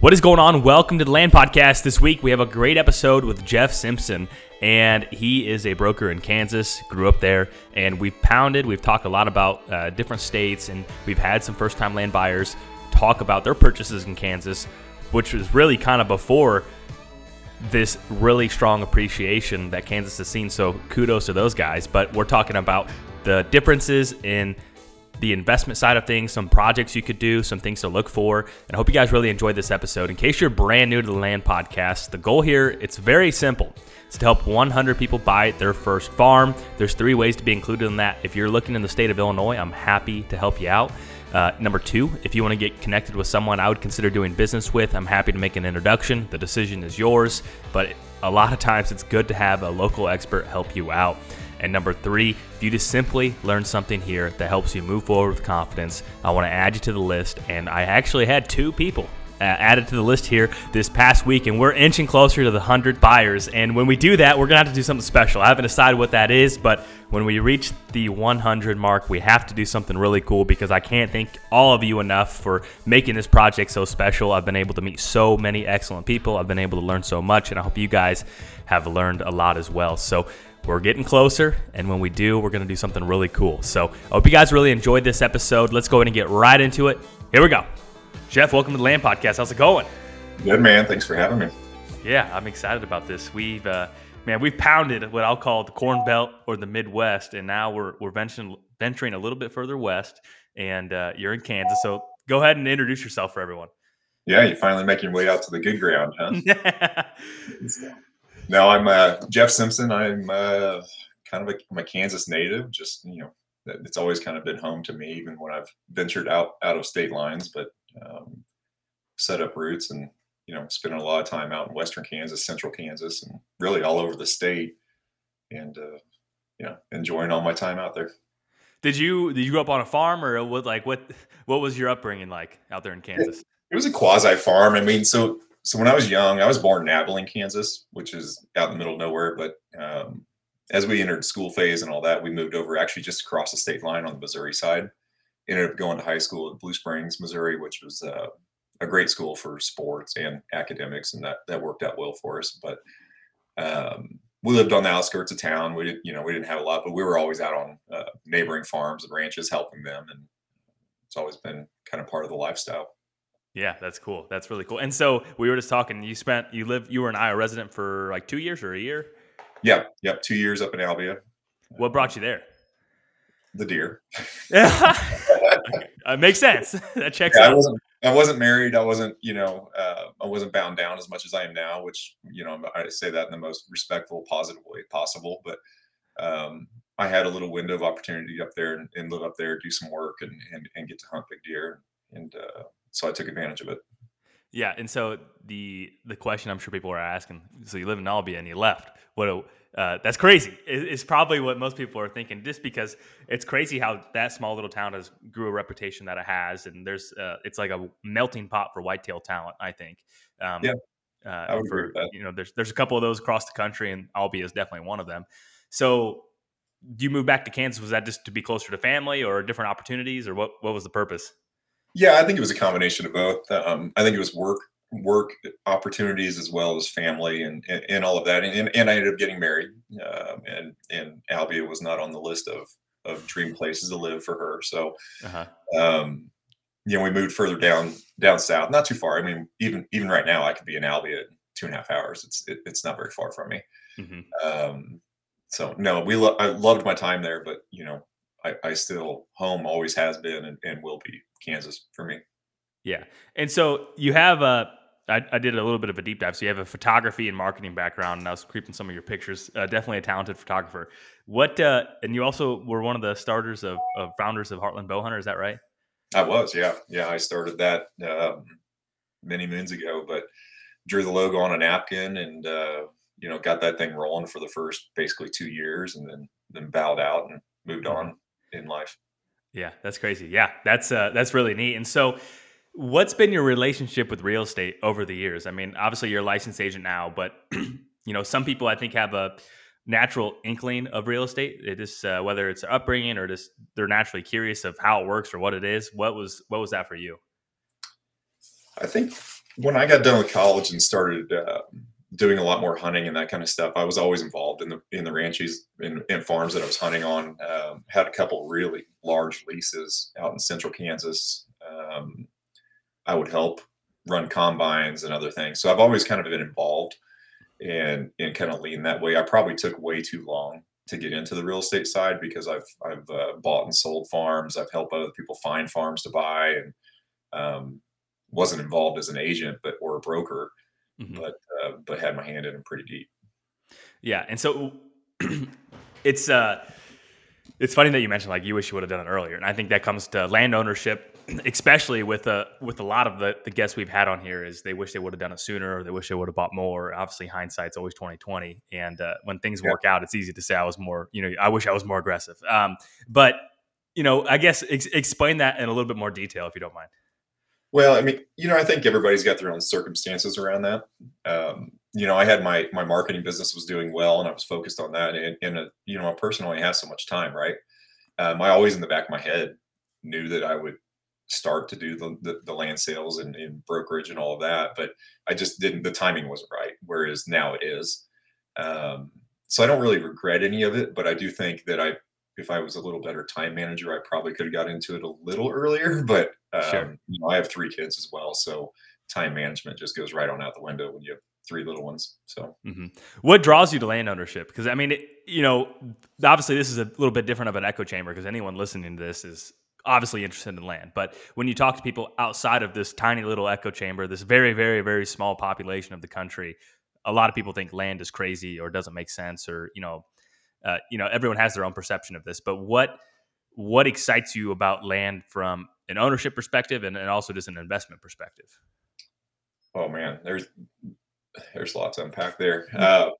What is going on? Welcome to the Land Podcast. This week we have a great episode with Jeff Simpson, and he is a broker in Kansas, grew up there, and we've pounded, we've talked a lot about uh, different states, and we've had some first time land buyers talk about their purchases in Kansas, which was really kind of before this really strong appreciation that Kansas has seen. So kudos to those guys. But we're talking about the differences in the investment side of things, some projects you could do, some things to look for. And I hope you guys really enjoyed this episode. In case you're brand new to the Land Podcast, the goal here, it's very simple. It's to help 100 people buy their first farm. There's three ways to be included in that. If you're looking in the state of Illinois, I'm happy to help you out. Uh, number two, if you want to get connected with someone I would consider doing business with, I'm happy to make an introduction. The decision is yours, but a lot of times it's good to have a local expert help you out. And number three, if you just simply learn something here that helps you move forward with confidence, I want to add you to the list. And I actually had two people uh, added to the list here this past week, and we're inching closer to the 100 buyers. And when we do that, we're going to have to do something special. I haven't decided what that is, but when we reach the 100 mark, we have to do something really cool because I can't thank all of you enough for making this project so special. I've been able to meet so many excellent people, I've been able to learn so much, and I hope you guys have learned a lot as well. So, we're getting closer, and when we do, we're going to do something really cool. So, I hope you guys really enjoyed this episode. Let's go ahead and get right into it. Here we go. Jeff, welcome to the Land Podcast. How's it going? Good, man. Thanks for having me. Yeah, I'm excited about this. We've, uh, man, we've pounded what I'll call the Corn Belt or the Midwest, and now we're we're venturing venturing a little bit further west. And uh, you're in Kansas, so go ahead and introduce yourself for everyone. Yeah, you're finally making your way out to the good ground, huh? no, I'm uh, Jeff Simpson. I'm uh, kind of a, I'm a Kansas native. Just you know, it's always kind of been home to me, even when I've ventured out out of state lines. But um, set up roots and you know spending a lot of time out in western Kansas, central Kansas, and really all over the state, and uh, you know enjoying all my time out there. Did you did you grow up on a farm or what? Like what what was your upbringing like out there in Kansas? It was a quasi farm. I mean, so so when I was young, I was born in Abilene, Kansas, which is out in the middle of nowhere. But um, as we entered school phase and all that, we moved over actually just across the state line on the Missouri side. Ended up going to high school at Blue Springs, Missouri, which was uh, a great school for sports and academics, and that that worked out well for us. But um, we lived on the outskirts of town. We didn't, you know, we didn't have a lot, but we were always out on uh, neighboring farms and ranches helping them, and it's always been kind of part of the lifestyle. Yeah, that's cool. That's really cool. And so we were just talking. You spent you live you were an Iowa resident for like two years or a year. Yep, yep, two years up in Albia. What brought you there? The deer. Yeah, it makes sense. that checks yeah, out. I wasn't I wasn't married. I wasn't, you know, uh, I wasn't bound down as much as I am now, which, you know, I say that in the most respectful, positive way possible. But um, I had a little window of opportunity up there and, and live up there, do some work and, and, and get to hunt big deer. And uh, so I took advantage of it. Yeah, and so the the question I'm sure people are asking: so you live in Albia and you left? What? A, uh, that's crazy. It's probably what most people are thinking, just because it's crazy how that small little town has grew a reputation that it has, and there's uh, it's like a melting pot for whitetail talent. I think. Um, yeah. Uh, for you know, there's there's a couple of those across the country, and Albia is definitely one of them. So, do you move back to Kansas? Was that just to be closer to family, or different opportunities, or what? What was the purpose? Yeah, I think it was a combination of both. Um, I think it was work work opportunities as well as family and and, and all of that. And, and I ended up getting married, um, and and Albia was not on the list of of dream places to live for her. So, uh-huh. um, you know, we moved further down down south, not too far. I mean, even even right now, I could be in Albia in two and a half hours. It's it, it's not very far from me. Mm-hmm. Um, so no, we lo- I loved my time there, but you know, I, I still home always has been and, and will be Kansas for me. Yeah. And so you have a, I, I did a little bit of a deep dive. So you have a photography and marketing background, and I was creeping some of your pictures. Uh, definitely a talented photographer. What, uh, and you also were one of the starters of, of founders of Heartland Bowhunter. Is that right? I was, yeah. Yeah. I started that um, many moons ago, but drew the logo on a napkin and, uh, you know, got that thing rolling for the first basically two years and then, then bowed out and moved mm-hmm. on in life. Yeah, that's crazy. Yeah, that's uh, that's really neat. And so, what's been your relationship with real estate over the years? I mean, obviously you're a licensed agent now, but you know, some people I think have a natural inkling of real estate. It is uh, whether it's upbringing or just they're naturally curious of how it works or what it is. What was what was that for you? I think when I got done with college and started uh, doing a lot more hunting and that kind of stuff, I was always involved in the in the ranches and, and farms that I was hunting on. Um, had a couple really large leases out in central Kansas. Um, I would help run combines and other things. So I've always kind of been involved and and kind of lean that way. I probably took way too long to get into the real estate side because I've I've uh, bought and sold farms. I've helped other people find farms to buy and um, wasn't involved as an agent but or a broker, mm-hmm. but uh, but had my hand in them pretty deep. Yeah, and so it's uh it's funny that you mentioned like you wish you would have done it earlier, and I think that comes to land ownership, especially with a uh, with a lot of the, the guests we've had on here is they wish they would have done it sooner, or they wish they would have bought more. Obviously, hindsight's always twenty twenty, and uh, when things yeah. work out, it's easy to say I was more, you know, I wish I was more aggressive. Um, but you know, I guess ex- explain that in a little bit more detail if you don't mind. Well, I mean, you know, I think everybody's got their own circumstances around that. Um, you know, I had my my marketing business was doing well, and I was focused on that. And, and uh, you know, a person only has so much time, right? Um, I always, in the back of my head, knew that I would start to do the the, the land sales and, and, brokerage and all of that, but I just didn't. The timing wasn't right. Whereas now it is. Um, so I don't really regret any of it, but I do think that I if I was a little better time manager, I probably could have got into it a little earlier. But um, sure. you know, I have three kids as well, so time management just goes right on out the window when you have three little ones. So, mm-hmm. what draws you to land ownership? Because I mean, it, you know, obviously this is a little bit different of an echo chamber because anyone listening to this is obviously interested in land. But when you talk to people outside of this tiny little echo chamber, this very, very, very small population of the country, a lot of people think land is crazy or doesn't make sense or you know uh, you know everyone has their own perception of this but what what excites you about land from an ownership perspective and, and also just an investment perspective. Oh man. There's there's lots to unpack there. Uh,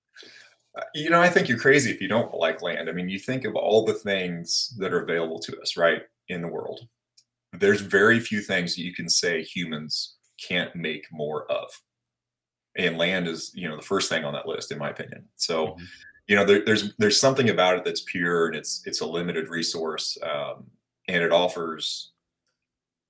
you know i think you're crazy if you don't like land. I mean you think of all the things that are available to us right in the world. There's very few things you can say humans can't make more of. And land is you know the first thing on that list in my opinion. So mm-hmm. you know there, there's there's something about it that's pure and it's it's a limited resource um, and it offers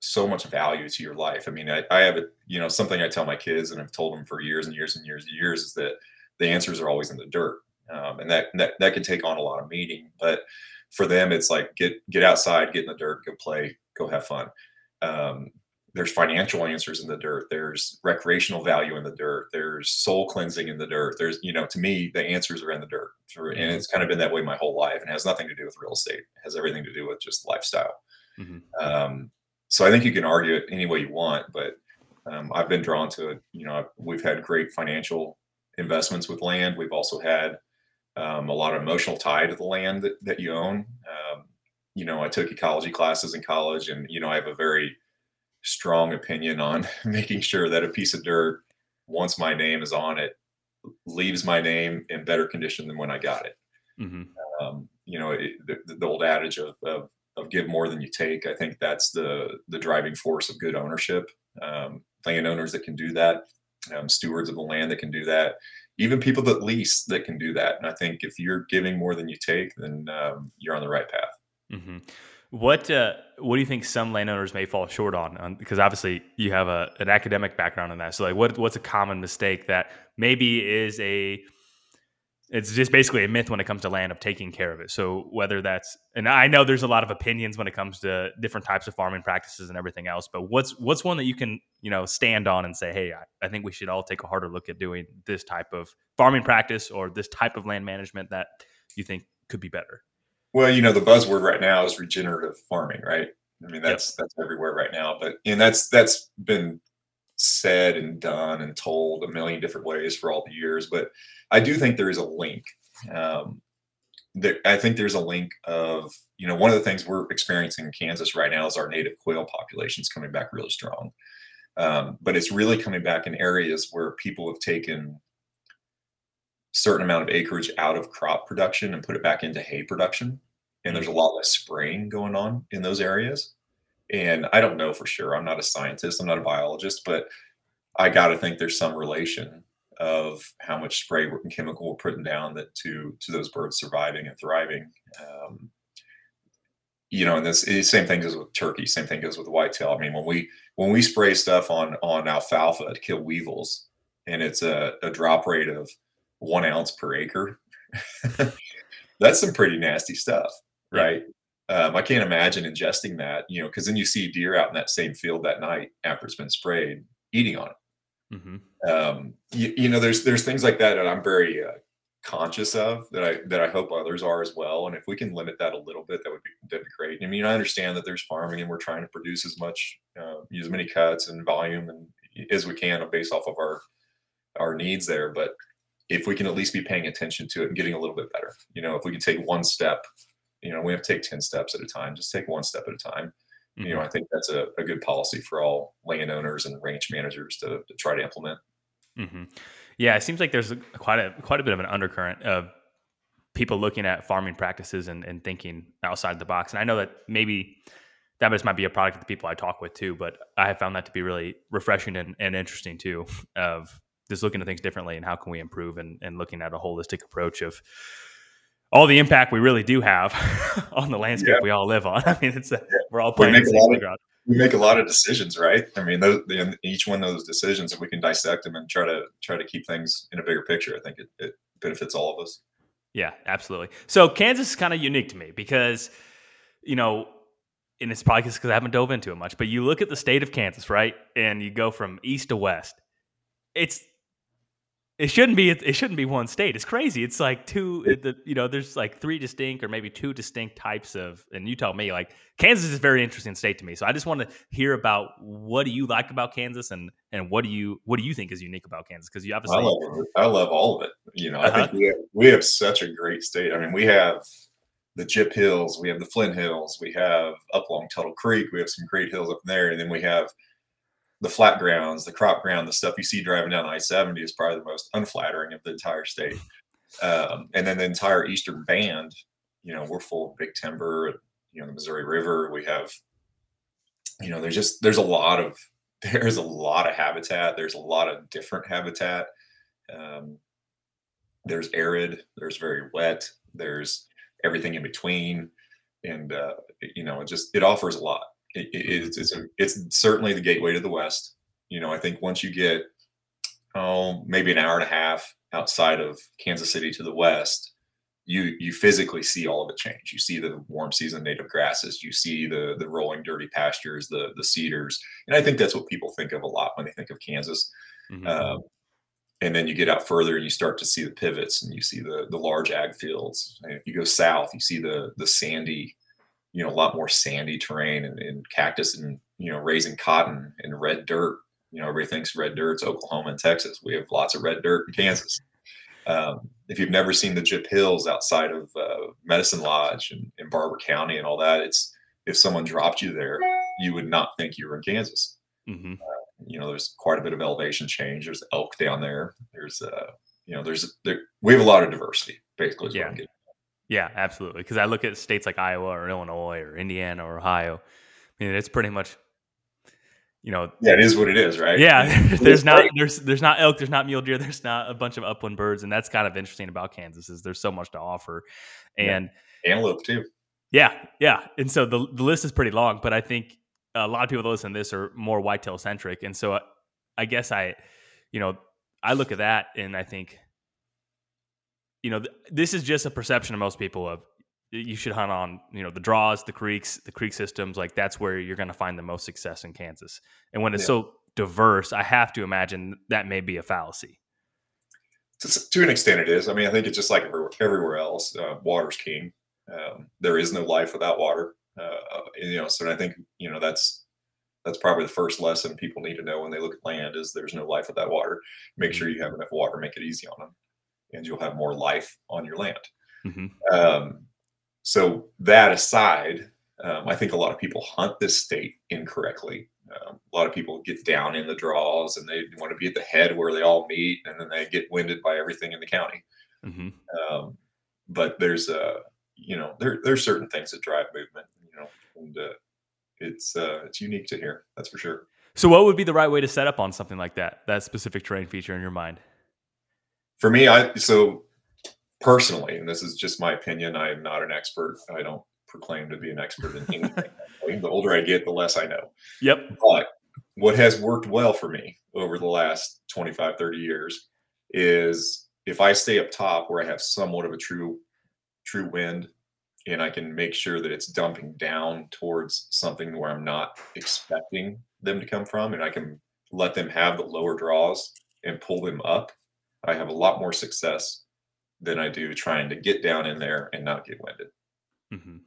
so much value to your life. I mean I, I have a, you know something i tell my kids and i've told them for years and years and years and years is that the answers are always in the dirt. Um, and that, that that can take on a lot of meaning but for them it's like get get outside get in the dirt go play go have fun. Um, there's financial answers in the dirt. There's recreational value in the dirt. There's soul cleansing in the dirt. There's you know to me the answers are in the dirt and mm-hmm. it's kind of been that way my whole life and has nothing to do with real estate. It has everything to do with just lifestyle. Mm-hmm. um, so i think you can argue it any way you want but um, i've been drawn to it you know we've had great financial investments with land we've also had um, a lot of emotional tie to the land that, that you own um, you know i took ecology classes in college and you know i have a very strong opinion on making sure that a piece of dirt, once my name is on it, leaves my name in better condition than when I got it. Mm-hmm. Um, you know, it, the, the, old adage of, of, of give more than you take. I think that's the the driving force of good ownership. Um, landowners that can do that, um, stewards of the land that can do that, even people that lease that can do that. And I think if you're giving more than you take, then um, you're on the right path. Mm-hmm. What uh, what do you think some landowners may fall short on? because obviously you have a, an academic background in that. So like, what what's a common mistake that maybe is a it's just basically a myth when it comes to land of taking care of it. So whether that's and I know there's a lot of opinions when it comes to different types of farming practices and everything else, but what's what's one that you can you know stand on and say, hey, I, I think we should all take a harder look at doing this type of farming practice or this type of land management that you think could be better. Well, you know, the buzzword right now is regenerative farming, right? I mean, that's yep. that's everywhere right now. But and that's that's been said and done and told a million different ways for all the years. But I do think there is a link. Um, there, I think there's a link of you know one of the things we're experiencing in Kansas right now is our native quail populations coming back really strong. Um, but it's really coming back in areas where people have taken certain amount of acreage out of crop production and put it back into hay production. And there's a lot less spraying going on in those areas. And I don't know for sure. I'm not a scientist, I'm not a biologist, but I got to think there's some relation of how much spray and chemical we're putting down that to to those birds surviving and thriving. Um, you know, and this same thing goes with turkey. Same thing goes with whitetail. I mean, when we when we spray stuff on on alfalfa to kill weevils, and it's a, a drop rate of one ounce per acre, that's some pretty nasty stuff, right? Um, I can't imagine ingesting that, you know, because then you see deer out in that same field that night after it's been sprayed, eating on it. Mm-hmm. Um, you, you, know, there's there's things like that that I'm very uh, conscious of that I that I hope others are as well. And if we can limit that a little bit, that would be that'd be great. I mean, I understand that there's farming and we're trying to produce as much, uh, as many cuts and volume and as we can based off of our our needs there. But if we can at least be paying attention to it and getting a little bit better, you know, if we can take one step, you know, we have to take 10 steps at a time, just take one step at a time. Mm-hmm. You know, mm-hmm. I think that's a, a, good policy for all landowners and ranch managers to, to try to implement. Mm-hmm. Yeah, it seems like there's a, quite a quite a bit of an undercurrent of people looking at farming practices and, and thinking outside the box. And I know that maybe that just might be a product of the people I talk with too, but I have found that to be really refreshing and, and interesting too. Of just looking at things differently and how can we improve and, and looking at a holistic approach of all the impact we really do have on the landscape yeah. we all live on. I mean, it's a, yeah. we're all playing we make, a lot of, we make a lot of decisions, right? I mean, those, the, each one of those decisions, if we can dissect them and try to try to keep things in a bigger picture, I think it, it benefits all of us. Yeah, absolutely. So Kansas is kind of unique to me because, you know, and it's probably because I haven't dove into it much, but you look at the state of Kansas, right? And you go from east to west. It's it shouldn't be. It shouldn't be one state. It's crazy. It's like two. The, you know, there's like three distinct or maybe two distinct types of. And you tell me, like Kansas is a very interesting state to me. So I just want to hear about what do you like about Kansas and and what do you what do you think is unique about Kansas? Because you obviously, I love, I love all of it. You know, uh-huh. I think we have, we have such a great state. I mean, we have the Gyp Hills, we have the Flint Hills, we have up along Tuttle Creek, we have some great hills up there, and then we have the flat grounds, the crop ground, the stuff you see driving down I 70 is probably the most unflattering of the entire state. Um, and then the entire eastern band, you know, we're full of big timber, you know, the Missouri River. We have, you know, there's just, there's a lot of, there's a lot of habitat. There's a lot of different habitat. Um, there's arid, there's very wet, there's everything in between. And, uh, you know, it just, it offers a lot it, it's it's, a, it's certainly the gateway to the West. You know, I think once you get oh maybe an hour and a half outside of Kansas City to the west, you you physically see all of it change. You see the warm season native grasses, you see the the rolling dirty pastures, the the cedars, and I think that's what people think of a lot when they think of Kansas. Mm-hmm. Um, and then you get out further and you start to see the pivots and you see the the large ag fields. And if you go south, you see the the sandy you know a lot more sandy terrain and, and cactus and you know raising cotton and red dirt you know everybody thinks red dirt's oklahoma and texas we have lots of red dirt in kansas um, if you've never seen the Gyp Hills outside of uh, Medicine Lodge and in Barber County and all that, it's if someone dropped you there, you would not think you were in Kansas. Mm-hmm. Uh, you know, there's quite a bit of elevation change. There's elk down there. There's, uh, you know, there's there, we have a lot of diversity. Basically, yeah. Yeah, absolutely. Because I look at states like Iowa or Illinois or Indiana or Ohio. I mean, it's pretty much, you know. Yeah, it is what it is, right? Yeah, there's not there's there's not elk, there's not mule deer, there's not a bunch of upland birds, and that's kind of interesting about Kansas is there's so much to offer, and yeah. antelope too. Yeah, yeah, and so the the list is pretty long, but I think a lot of people that listen to this are more whitetail centric, and so I, I guess I, you know, I look at that and I think you know, th- this is just a perception of most people of you should hunt on, you know, the draws, the creeks, the creek systems. Like that's where you're going to find the most success in Kansas. And when it's yeah. so diverse, I have to imagine that may be a fallacy. To, to, an extent, it is. I mean, I think it's just like everywhere else. Uh, water's king. Um, there is no life without water. Uh, you know, so I think you know that's that's probably the first lesson people need to know when they look at land is there's no life without water. Make sure mm-hmm. you have enough water, make it easy on them and you'll have more life on your land. Mm-hmm. Um, so that aside, um, I think a lot of people hunt this state incorrectly. Um, a lot of people get down in the draws and they want to be at the head where they all meet, and then they get winded by everything in the county. Mm-hmm. Um, but there's a, you know, there there's certain things that drive movement, you know, and uh, it's uh, it's unique to here, that's for sure. So, what would be the right way to set up on something like that? That specific terrain feature in your mind? For me, I so personally, and this is just my opinion. I am not an expert. I don't proclaim to be an expert in anything. the older I get, the less I know. Yep. But what has worked well for me over the last 25, 30 years is if I stay up top where I have somewhat of a true true wind and I can make sure that it's dumping down towards something where I'm not expecting them to come from and I can let them have the lower draws and pull them up, I have a lot more success than I do trying to get down in there and not get winded. Mm-hmm.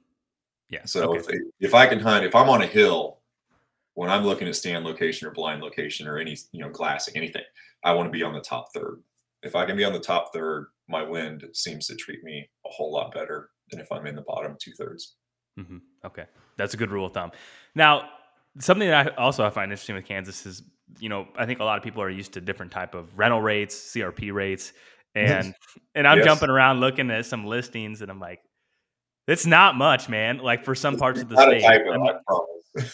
Yeah. So okay. if, if I can hunt, if I'm on a hill, when I'm looking at stand location or blind location or any, you know, glassing, anything, I want to be on the top third. If I can be on the top third, my wind seems to treat me a whole lot better than if I'm in the bottom two thirds. Mm-hmm. Okay, that's a good rule of thumb. Now, something that I also I find interesting with Kansas is, you know, I think a lot of people are used to different type of rental rates, CRP rates, and and I'm yes. jumping around looking at some listings, and I'm like, it's not much, man. Like for some parts of the state.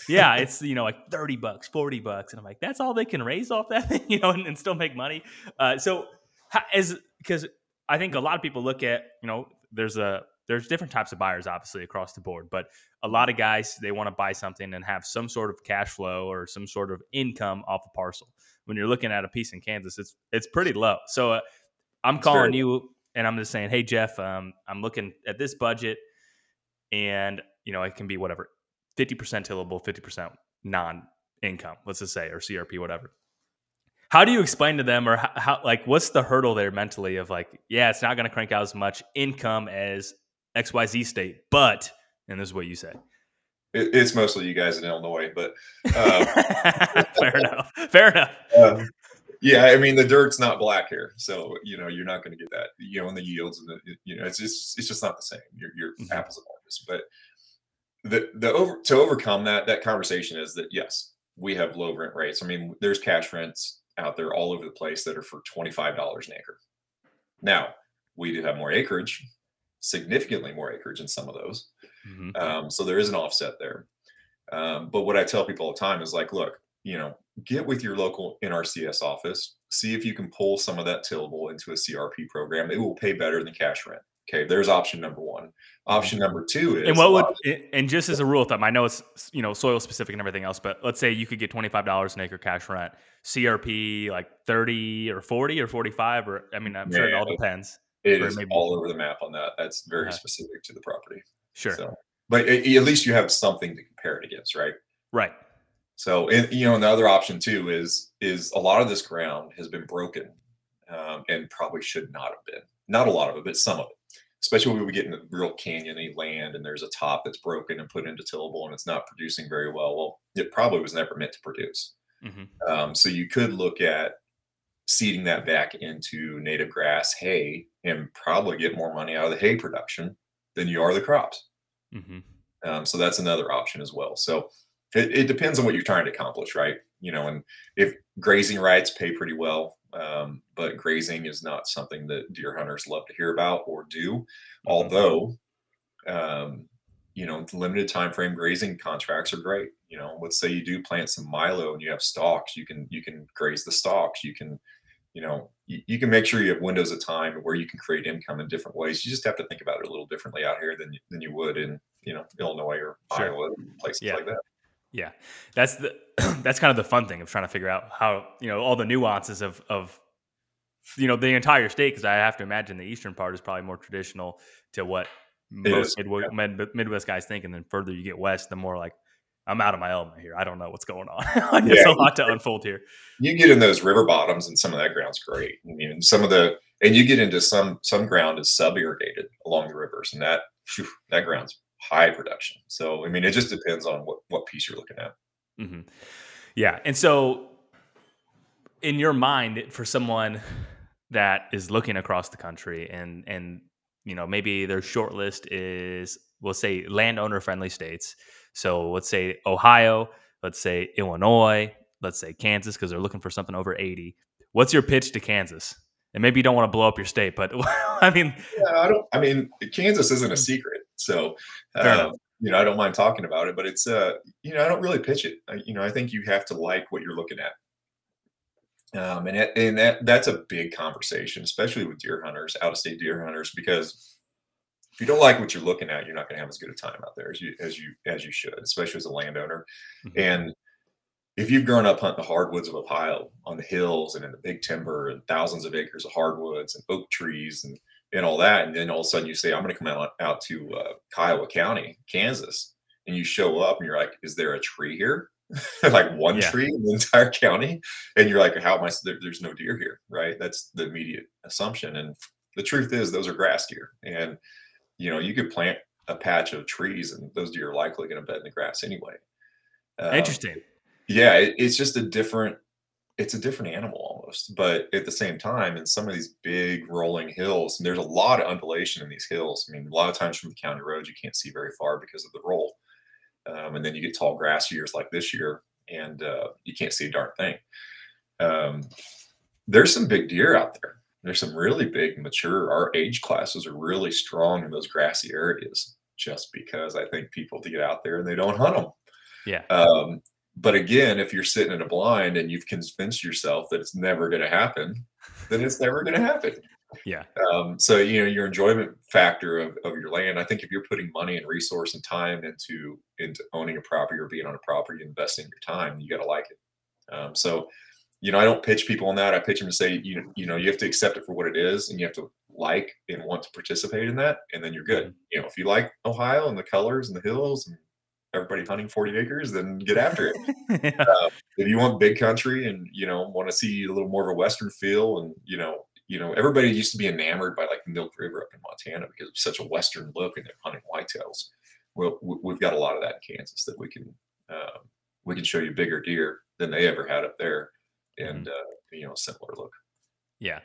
yeah, it's you know like thirty bucks, forty bucks, and I'm like, that's all they can raise off that thing, you know, and, and still make money. Uh, so as because I think a lot of people look at you know there's a there's different types of buyers obviously across the board but a lot of guys they want to buy something and have some sort of cash flow or some sort of income off a parcel. When you're looking at a piece in kansas it's it's pretty low. So uh, i'm it's calling you and i'm just saying hey jeff um, i'm looking at this budget and you know it can be whatever 50% tillable 50% non-income let's just say or crp whatever. How do you explain to them or how, how, like what's the hurdle there mentally of like yeah it's not going to crank out as much income as xyz state but and this is what you say it, it's mostly you guys in illinois but um, fair enough. Fair enough. um, yeah i mean the dirt's not black here so you know you're not going to get that you know in the yields and the you know it's just it's just not the same. You're, you're mm-hmm. apples and oranges but the the over to overcome that that conversation is that yes we have low rent rates. I mean there's cash rents out there all over the place that are for $25 an acre. Now, we do have more acreage, significantly more acreage in some of those. Mm-hmm. Um, so there is an offset there. Um, but what I tell people all the time is like, look, you know, get with your local NRCS office, see if you can pull some of that tillable into a CRP program. It will pay better than cash rent. Okay, there's option number one. Option mm-hmm. number two is and what would and just as a rule of thumb, I know it's you know soil specific and everything else, but let's say you could get twenty five dollars an acre cash rent, CRP like thirty or forty or forty five, or I mean I'm sure it all depends. It is maybe. all over the map on that. That's very uh-huh. specific to the property. Sure. So, but at least you have something to compare it against, right? Right. So, and, you know, and the other option too is is a lot of this ground has been broken, um, and probably should not have been. Not a lot of it, but some of it especially when we get into real canyony land and there's a top that's broken and put into tillable and it's not producing very well. Well, it probably was never meant to produce. Mm-hmm. Um, so you could look at seeding that back into native grass hay and probably get more money out of the hay production than you are the crops. Mm-hmm. Um, so that's another option as well. So it, it, depends on what you're trying to accomplish, right? You know, and if grazing rights pay pretty well, um, but grazing is not something that deer hunters love to hear about or do. Mm-hmm. Although, um, you know, limited time frame grazing contracts are great. You know, let's say you do plant some milo and you have stalks, you can you can graze the stalks. You can, you know, you, you can make sure you have windows of time where you can create income in different ways. You just have to think about it a little differently out here than than you would in you know Illinois or sure. Iowa places yeah. like that. Yeah, that's the that's kind of the fun thing of trying to figure out how you know all the nuances of of you know the entire state because I have to imagine the eastern part is probably more traditional to what most Midwest, yeah. Midwest guys think, and then further you get west, the more like I'm out of my element here. I don't know what's going on. There's yeah. a lot to unfold here. You get in those river bottoms, and some of that ground's great. I mean, some of the and you get into some some ground is sub irrigated along the rivers, and that whew, that ground's high production. So I mean, it just depends on what what piece you're looking at. Mm-hmm. Yeah, and so in your mind, for someone that is looking across the country and and you know maybe their short list is we'll say landowner friendly states. So let's say Ohio, let's say Illinois, let's say Kansas because they're looking for something over 80. What's your pitch to Kansas? And maybe you don't want to blow up your state, but I mean, yeah, I don't. I mean, Kansas isn't a secret. So, uh, you know, I don't mind talking about it, but it's, uh, you know, I don't really pitch it. I, you know, I think you have to like what you're looking at. Um, and it, and that that's a big conversation, especially with deer hunters, out of state deer hunters, because if you don't like what you're looking at, you're not going to have as good a time out there as you as you as you should, especially as a landowner. Mm-hmm. And if you've grown up hunting the hardwoods of Ohio on the hills and in the big timber and thousands of acres of hardwoods and oak trees and and all that, and then all of a sudden you say, "I'm going to come out out to uh, Kiowa County, Kansas," and you show up and you're like, "Is there a tree here?" like one yeah. tree in the entire county, and you're like, "How am I? There, there's no deer here, right?" That's the immediate assumption, and the truth is, those are grass deer, and you know, you could plant a patch of trees, and those deer are likely going to bed in the grass anyway. Um, Interesting. Yeah, it, it's just a different. It's a different animal almost, but at the same time, in some of these big rolling hills, and there's a lot of undulation in these hills. I mean, a lot of times from the county roads, you can't see very far because of the roll. Um, and then you get tall grass years like this year, and uh, you can't see a darn thing. Um, there's some big deer out there. There's some really big, mature. Our age classes are really strong in those grassy areas, just because I think people to get out there and they don't hunt them. Yeah. Um, but again, if you're sitting in a blind and you've convinced yourself that it's never going to happen, then it's never going to happen. Yeah. Um, so you know your enjoyment factor of, of your land. I think if you're putting money and resource and time into into owning a property or being on a property, investing your time, you got to like it. Um, so you know, I don't pitch people on that. I pitch them to say, you you know, you have to accept it for what it is, and you have to like and want to participate in that, and then you're good. Mm-hmm. You know, if you like Ohio and the colors and the hills and everybody hunting 40 acres, then get after it. yeah. uh, if you want big country and you know want to see a little more of a western feel, and you know, you know, everybody used to be enamored by like the Milk River up in Montana because it's such a western look, and they're hunting whitetails. Well, we've got a lot of that in Kansas that we can uh, we can show you bigger deer than they ever had up there and mm-hmm. uh, you know similar look. Yeah,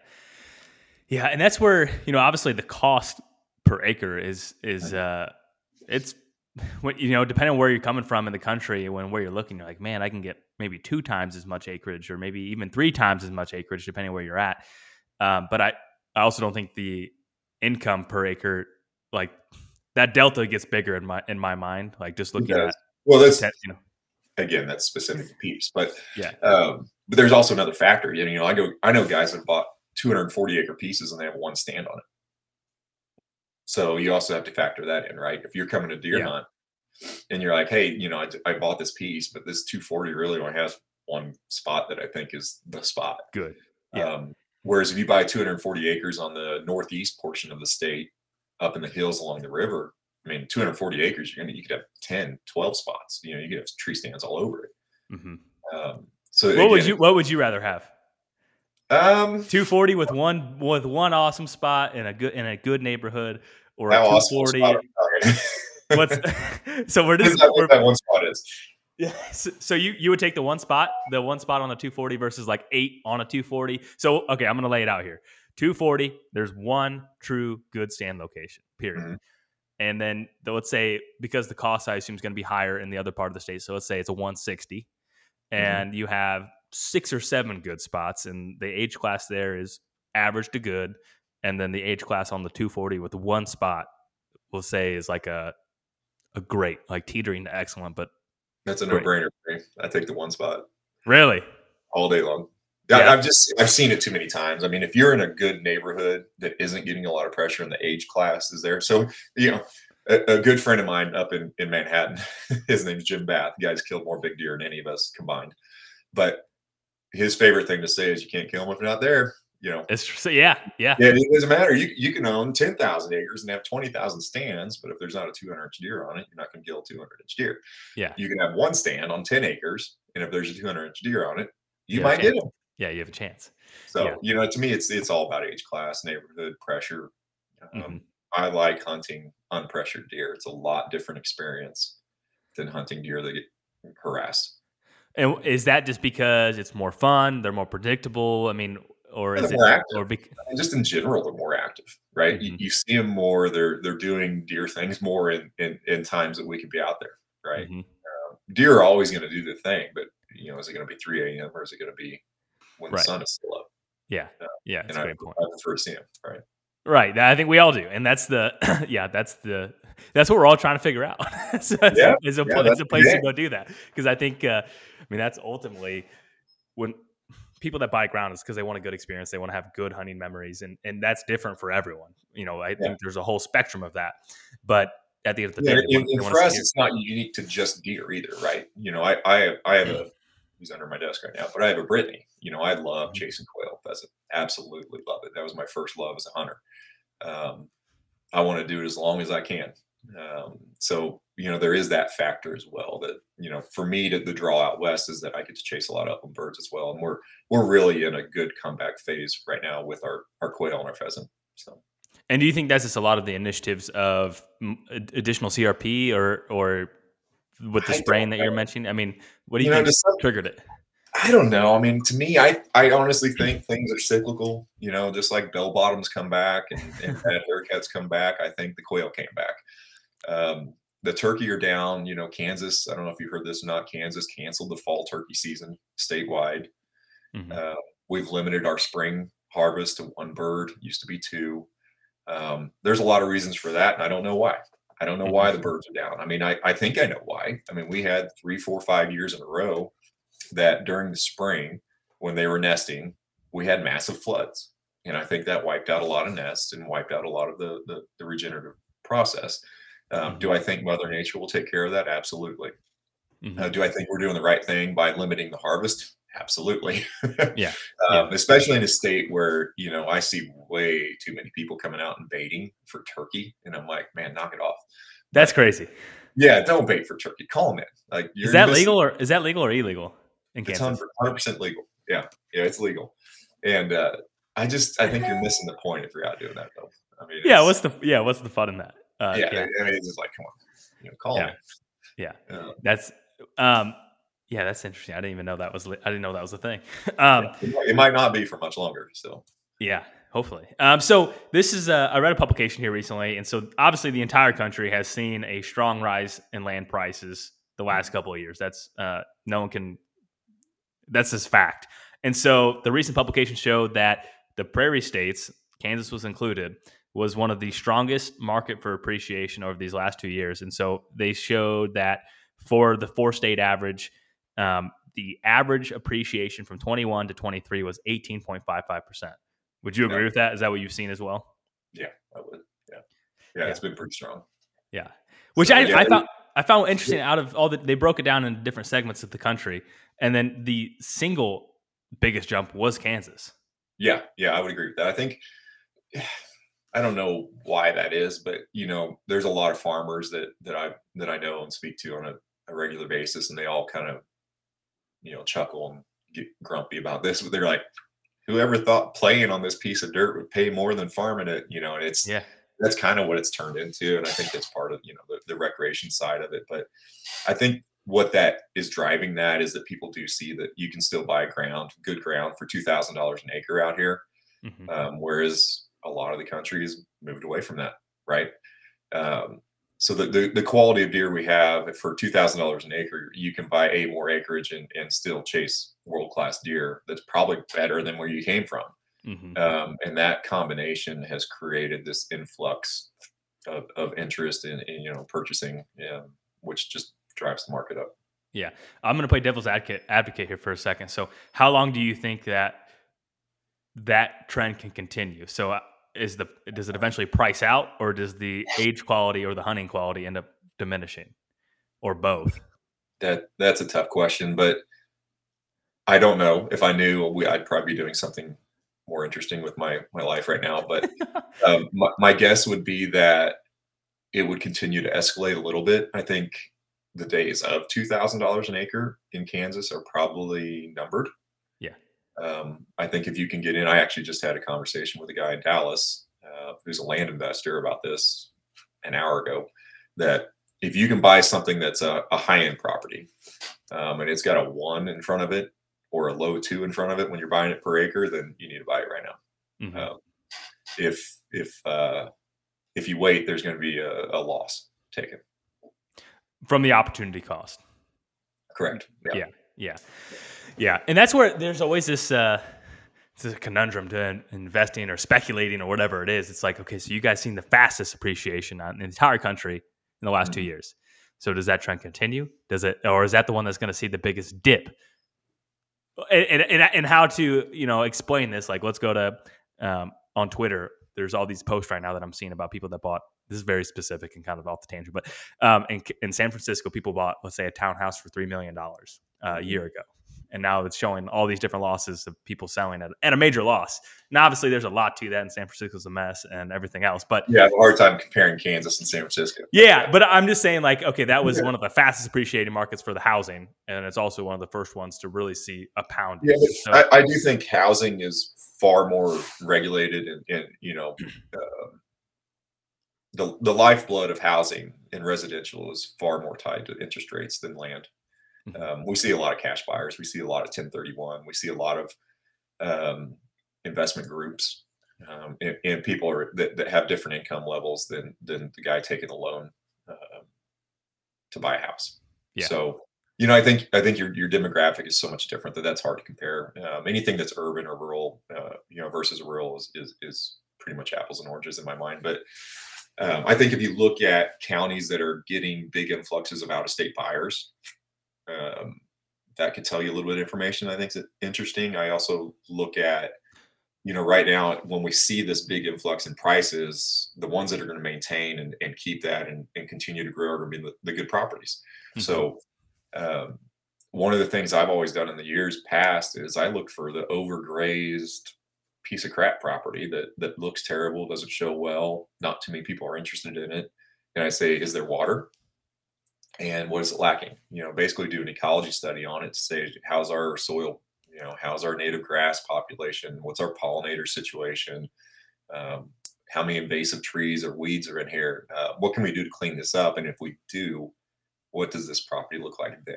yeah, and that's where you know obviously the cost per acre is is uh it's when you know depending on where you're coming from in the country when where you're looking you're like man i can get maybe two times as much acreage or maybe even three times as much acreage depending on where you're at. Um, but i i also don't think the income per acre like that delta gets bigger in my in my mind like just looking at well that's you know. again that's specific to peeps but yeah. um, but there's also another factor. You know, I go, I know guys that bought 240 acre pieces and they have one stand on it. So you also have to factor that in, right? If you're coming to deer yeah. hunt and you're like, hey, you know, I, I bought this piece, but this 240 really only has one spot that I think is the spot. Good. Yeah. Um, whereas if you buy 240 acres on the northeast portion of the state, up in the hills along the river, I mean, 240 acres, you're gonna you could have 10, 12 spots. You know, you could have tree stands all over it. Mm-hmm. Um, so what again, would you what would you rather have? Um, 240 with one with one awesome spot in a good in a good neighborhood, or a 240. Awesome what's so we're just what that one spot is. Yeah. So, so, you you would take the one spot, the one spot on the 240 versus like eight on a 240. So okay, I'm gonna lay it out here. 240, there's one true good stand location. Period. Mm-hmm. And then let's say because the cost I assume is going to be higher in the other part of the state. So let's say it's a 160. Mm-hmm. and mm-hmm. you have six or seven good spots, and the age class there is average to good, and then the age class on the 240 with one spot, we'll say is like a a great, like teetering to excellent, but that's a no brainer for me. I take the one spot. Really? All day long. Yeah. I've just I've seen it too many times. I mean, if you're in a good neighborhood that isn't getting a lot of pressure and the age class is there, so you know, a, a, good friend of mine up in, in Manhattan, his name's Jim Bath. The guy's killed more big deer than any of us combined. But his favorite thing to say is you can't kill them if they're not there. You know, it's yeah, yeah. Yeah, it doesn't matter. You you can own ten thousand acres and have twenty thousand stands, but if there's not a two hundred inch deer on it, you're not going to kill two hundred inch deer. Yeah, you can have one stand on ten acres, and if there's a two hundred inch deer on it, you, you might get them. Yeah, you have a chance. So yeah. you know, to me, it's it's all about age class, neighborhood pressure. Um, mm-hmm. I like hunting unpressured deer. It's a lot different experience than hunting deer that get harassed. And is that just because it's more fun? They're more predictable. I mean, or is it or be- just in general they're more active, right? Mm-hmm. You, you, see them more. They're they're doing deer things more in in, in times that we can be out there, right? Mm-hmm. Uh, deer are always going to do the thing, but you know, is it going to be 3 a.m. or is it going to be when right. the sun is still up? Yeah, uh, yeah, and I, I prefer to see them, right? Right. I think we all do. And that's the, yeah, that's the, that's what we're all trying to figure out. so yeah, is a, yeah, a place to go do that. Cause I think, uh, I mean, that's ultimately when people that buy ground is because they want a good experience. They want to have good hunting memories, and and that's different for everyone. You know, I yeah. think there's a whole spectrum of that. But at the end of the day, and, and for us, it's not unique to just deer either, right? You know, I I I have a he's under my desk right now, but I have a Brittany. You know, I love mm-hmm. chasing quail pheasant. Absolutely love it. That was my first love as a hunter. Um, I want to do it as long as I can. Um, so you know there is that factor as well that you know for me to the draw out west is that I get to chase a lot of upland birds as well, and we're we're really in a good comeback phase right now with our our quail and our pheasant. So. And do you think that's just a lot of the initiatives of additional CRP or or with the spraying that you're mentioning? I mean, what do you, you think know, triggered it? I don't know. I mean, to me, I I honestly think things are cyclical. You know, just like bell bottoms come back and, and bad haircuts come back. I think the quail came back. Um, the turkey are down. You know, Kansas. I don't know if you heard this or not. Kansas canceled the fall turkey season statewide. Mm-hmm. Uh, we've limited our spring harvest to one bird. Used to be two. Um, there's a lot of reasons for that, and I don't know why. I don't know why the mm-hmm. birds are down. I mean, I, I think I know why. I mean, we had three, four, five years in a row that during the spring, when they were nesting, we had massive floods. And I think that wiped out a lot of nests and wiped out a lot of the, the, the regenerative process. Um, mm-hmm. Do I think Mother Nature will take care of that? Absolutely. Mm-hmm. Uh, do I think we're doing the right thing by limiting the harvest? Absolutely. yeah. um, yeah. Especially in a state where, you know, I see way too many people coming out and baiting for turkey. And I'm like, man, knock it off. That's crazy. Yeah. Don't bait for turkey. Call them in. Like, is that missing- legal or is that legal or illegal in Kansas? It's 100% legal. Yeah. Yeah. It's legal. And, uh, I just, I think you're missing the point if you're out doing that though. I mean, yeah. What's the, yeah. What's the fun in that? Uh, yeah, yeah. I mean, it's just like, come on, you know, call yeah. me. Yeah. yeah. That's, um, yeah, that's interesting. I didn't even know that was. I didn't know that was a thing. Um, it might not be for much longer. So yeah, hopefully. Um, so this is a, I read a publication here recently, and so obviously the entire country has seen a strong rise in land prices the last couple of years. That's uh, no one can. That's just fact. And so the recent publication showed that the prairie states, Kansas was included, was one of the strongest market for appreciation over these last two years. And so they showed that for the four state average um, the average appreciation from 21 to 23 was 18.55%. Would you agree yeah. with that? Is that what you've seen as well? Yeah, I would. Yeah. Yeah, yeah. it's been pretty strong. Yeah. Which so, I, yeah, I found I found interesting out of all the they broke it down in different segments of the country. And then the single biggest jump was Kansas. Yeah, yeah, I would agree with that. I think I don't know why that is, but you know, there's a lot of farmers that that I that I know and speak to on a, a regular basis, and they all kind of you know chuckle and get grumpy about this but they're like whoever thought playing on this piece of dirt would pay more than farming it you know and it's yeah that's kind of what it's turned into and i think that's part of you know the, the recreation side of it but i think what that is driving that is that people do see that you can still buy ground good ground for $2000 an acre out here mm-hmm. um, whereas a lot of the country has moved away from that right um, so the, the, the, quality of deer we have for $2000 an acre you can buy eight more acreage and, and still chase world-class deer that's probably better than where you came from mm-hmm. um, and that combination has created this influx of, of interest in, in, you know purchasing um, which just drives the market up. Yeah. I'm going to play devil's advocate, advocate here for a second. So how long do you think that that trend can continue? So uh, is the does it eventually price out or does the age quality or the hunting quality end up diminishing? Or both? That that's a tough question but i don't know. If i knew we, i'd probably be doing something more interesting with my my life right now but um, my, my guess would be that it would continue to escalate a little bit. I think the days of $2000 an acre in kansas are probably numbered Yeah, um, I think if you can get in, I actually just had a conversation with a guy in Dallas uh, who's a land investor about this an hour ago. That if you can buy something that's a, a high end property um, and it's got a one in front of it or a low two in front of it when you're buying it per acre, then you need to buy it right now. Mm-hmm. Uh, if if uh, if you wait, there's going to be a, a loss taken from the opportunity cost. Correct. Yeah. yeah. yeah. Yeah, and that's where there's always this uh, it's a conundrum to investing or speculating or whatever it is. It's like, okay, so you guys seen the fastest appreciation in the entire country in the last mm-hmm. two years. So does that trend continue? Does it, or is that the one that's going to see the biggest dip? and, and and how to you know explain this. Like, let's go to um, on Twitter. There's all these posts right now that I'm seeing about people that bought. This is very specific and kind of off the tangent, but um, in, in San Francisco, people bought, let's say, a townhouse for three million dollars uh, a Mm-hmm. year ago, and now it's showing all these different losses of people selling at, at a major loss. Now, obviously, there's a lot to that, and San Francisco's a mess and everything else. But Yeah, I have a hard time comparing Kansas and San Francisco. yeah, but I'm just saying, like, okay, that was Yeah. one of the fastest appreciating markets for the housing, and it's also one of the first ones to really see a pound. Yeah, So- I, I do think housing is far more regulated, and, and you know, uh, the the lifeblood of housing in residential is far more tied to interest rates than land. Mhm. Um, we see a lot of cash buyers. We see a lot of 1031. We see a lot of um, investment groups, um, and, and people are that, that have different income levels than than the guy taking a loan um to buy a house. Yeah. So you know, I think I think your your demographic is so much different that that's hard to compare. Um, anything that's urban or rural, uh, you know, versus rural is, is is pretty much apples and oranges in my mind. But um, I think if you look at counties that are getting big influxes of out of state buyers, um, that could tell you a little bit of information. I think is interesting. I also look at you know, right now when we see this big influx in prices, the ones that are going to maintain and, and keep that and, and continue to grow are going to be the, the good properties. Mhm. So, um, one of the things I've always done in the years past is I look for the overgrazed piece of crap property that that looks terrible, doesn't show well, not too many people are interested in it, and I say, is there water? And what is it lacking? You know, basically do an ecology study on it to say how's our soil, you know, how's our native grass population, what's our pollinator situation, um, how many invasive trees or weeds are in here, uh, what can we do to clean this up, and if we do, what does this property look like then?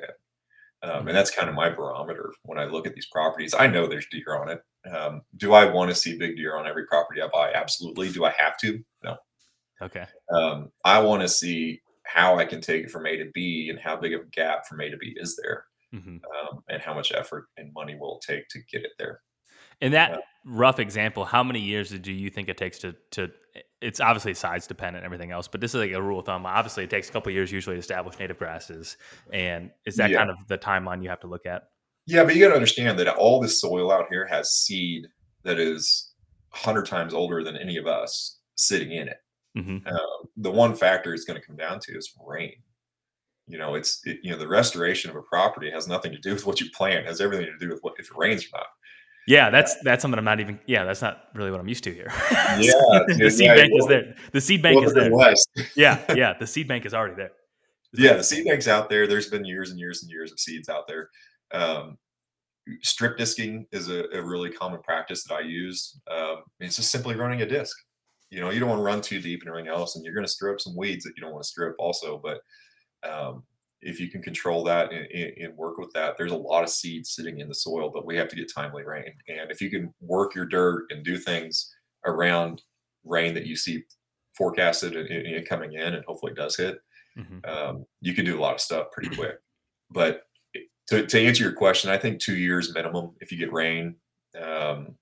Um, and that's kind of my barometer when I look at these properties. I know there's deer on it. Um, do I want to see big deer on every property I buy? Absolutely. Do I have to? No. okay, Um, I want to see how I can take it from A to B and how big of a gap from A to B is there, hmm um, and how much effort and money will it take to get it there. In that Yeah. rough example, how many years do you think it takes to to? It's obviously size dependent and everything else, but this is like a rule of thumb. Obviously, it takes a couple of years usually to establish native grasses, and is that Yeah. kind of the timeline you have to look at? Yeah, but you got to understand that all this soil out here has seed that is a hundred times older than any of us sitting in it. hmm Um, the one factor it's going to come down to is rain. You know, it's it, you know the restoration of a property has nothing to do with what you plant; it has everything to do with what if it rains or not. Yeah, that's that's something I'm not even. Yeah, that's not really what I'm used to here. Yeah, the dude, seed yeah, bank is there. The seed bank is there. the West. Yeah, yeah, the seed bank is already there. yeah, the seed bank's out there. There's been years and years and years of seeds out there. Um, strip disking is a, a really common practice that I use. Um, it's just simply running a disc. You know, you don't want to run too deep and everything else, and you're going to stir up some weeds that you don't want to stir up also. But um, if you can control that and, and- work with that, there's a lot of seeds sitting in the soil, but we have to get timely rain. And if you can work your dirt and do things around rain that you see forecasted and, and- coming in, and hopefully it does hit, Mhm. um, you can do a lot of stuff pretty quick. But to, to answer your question, I think two years minimum if you get rain. Um,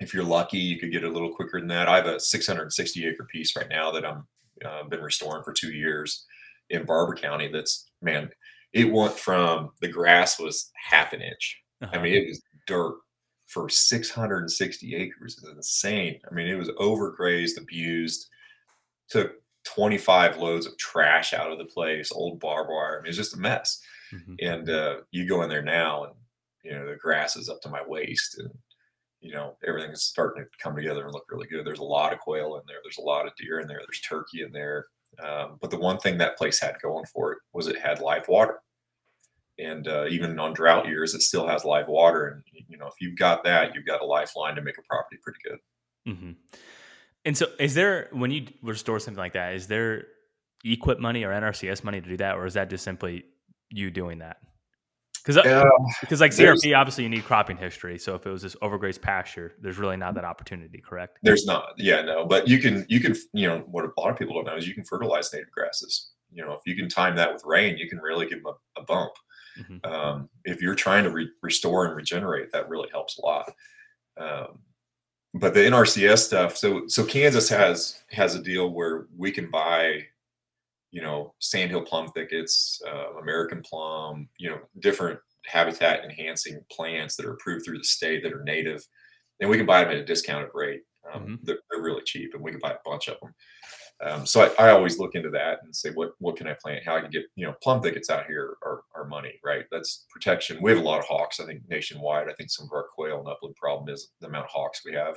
if you're lucky, you could get it a little quicker than that. I have a 660 acre piece right now that I'm uh, been restoring for two years in Barber County. That's man, it went from the grass was half an inch. I Uh-huh. mean, it was dirt for 660 acres. It's insane. I mean, it was overgrazed, abused. Took 25 loads of trash out of the place, old barbed wire. I mean, it was just a mess. Mhm. And uh, you go in there now, and you know the grass is up to my waist, and you know everything is starting to come together and look really good. There's a lot of quail in there. There's a lot of deer in there. There's turkey in there. Um, but the one thing that place had going for it was it had live water. And uh, even on drought years, it still has live water. And you know, if you've got that, you've got a lifeline to make a property pretty good. hmm And so, is there when you restore something like that? Is there EQIP money or NRCS money to do that, or is that just simply you doing that? Because Yeah, because like CRP, obviously you need cropping history. So if it was this overgrazed pasture, there's really not that opportunity, correct? There's not, yeah, no, but you can, you can, you know, what a lot of people don't know is you can fertilize native grasses. You know, if you can time that with rain, you can really give them a, a bump. Mhm. Um, if you're trying to re- restore and regenerate, that really helps a lot. Um, but the NRCS stuff, so so Kansas has has a deal where we can buy, you know, sandhill plum thickets, uh, American plum, you know, different habitat enhancing plants that are approved through the state that are native, and we can buy them at a discounted rate. Um, mm-hmm. they're, they're, really cheap, and we can buy a bunch of them. Um, so I, I, always look into that and say, what what can I plant? How I can get you know plum thickets out here are, are money, right? That's protection. We have a lot of hawks. I think nationwide. I think some of our quail and upland problem is the amount of hawks we have.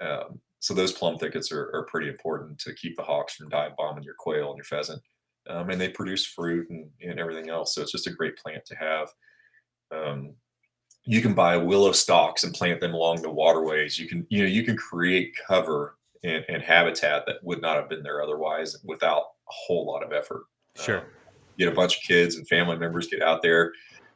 Um, so those plum thickets are, are pretty important to keep the hawks from dive bombing your quail and your pheasant. Um, and they produce fruit and, and everything else. So it's just a great plant to have. Um, you can buy willow stalks and plant them along the waterways. You can, you know, you can create cover and, and habitat that would not have been there otherwise without a whole lot of effort. Sure. Um, get a bunch of kids and family members get out there.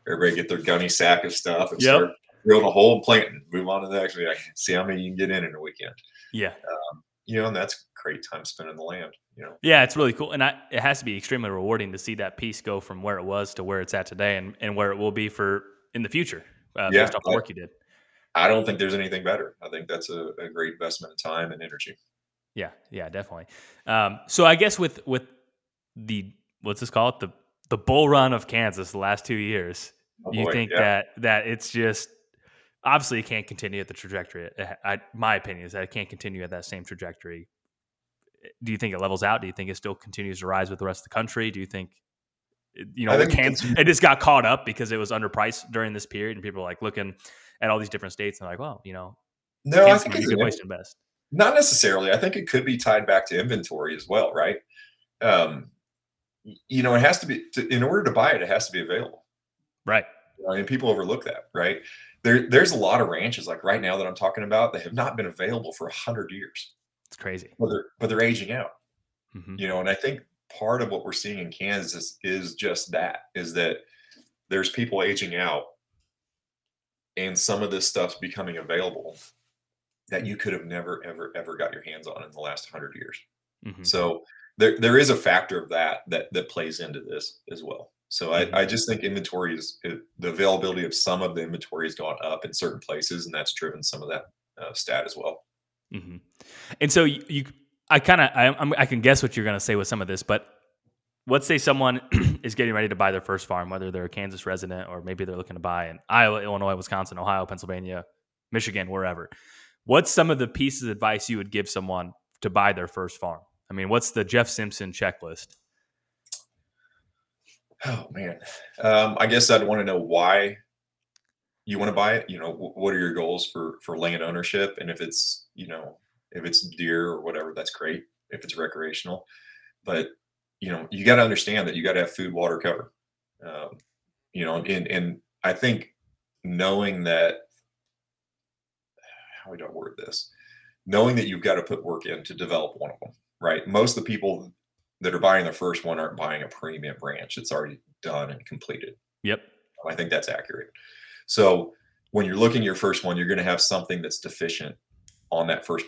Everybody get their gunny sack of stuff and yep. start drilling a hole and planting. Move on to the next. Like, see how many you can get in in a weekend. Yeah. Um, you know, and that's great time spent in the land. You know. Yeah, it's really cool, and I, it has to be extremely rewarding to see that piece go from where it was to where it's at today, and, and where it will be for in the future uh, yeah, based off the work you did. I don't think there's anything better. I think that's a, a great investment of time and energy. Yeah, yeah, definitely. Um, so I guess with with the what's this called the the bull run of Kansas the last two years, oh you think yeah. that that it's just obviously it can't continue at the trajectory. I, my opinion is that it can't continue at that same trajectory. Do you think it levels out? Do you think it still continues to rise with the rest of the country? Do you think you know Kansas it just got caught up because it was underpriced during this period, and people are like looking at all these different states and like, well, you know, no, I think it's a good place to invest. Not necessarily. I think it could be tied back to inventory as well, right? Um, you know, it has to be to, in order to buy it, it has to be available, right? and people overlook that, right? There, there's a lot of ranches like right now that I'm talking about that have not been available for a hundred years. It's crazy, but they're but they're aging out. Mm-hmm. You know, and I think part of what we're seeing in Kansas is just that: is that there's people aging out, and some of this stuff's becoming available that you could have never, ever, ever got your hands on in the last hundred years. Mm-hmm. So there, there is a factor of that that that plays into this as well. So I. I just think inventory is the availability of some of the inventory has gone up in certain places, and that's driven some of that uh, stat as well. Mm-hmm. And so you, you I kind of, I, I can guess what you're going to say with some of this, but let's say someone is getting ready to buy their first farm, whether they're a Kansas resident or maybe they're looking to buy in Iowa, Illinois, Wisconsin, Ohio, Pennsylvania, Michigan, wherever. What's some of the pieces of advice you would give someone to buy their first farm? I mean, what's the Jeff Simpson checklist? Oh man, um, I guess I'd want to know why you want to buy it. You know, what are your goals for for land ownership? And if it's you know if it's deer or whatever, that's great. If it's recreational, but you know you got to understand that you got to have food, water, cover. Um, you know, and and I think knowing that how do I word this? Knowing that you've got to put work in to develop one of them, right? Most of the people that are buying their first one aren't buying a premium branch. It's already done and completed. Yep. Um, I think that's accurate. So when you're looking at your first one, you're going to have something that's deficient on that first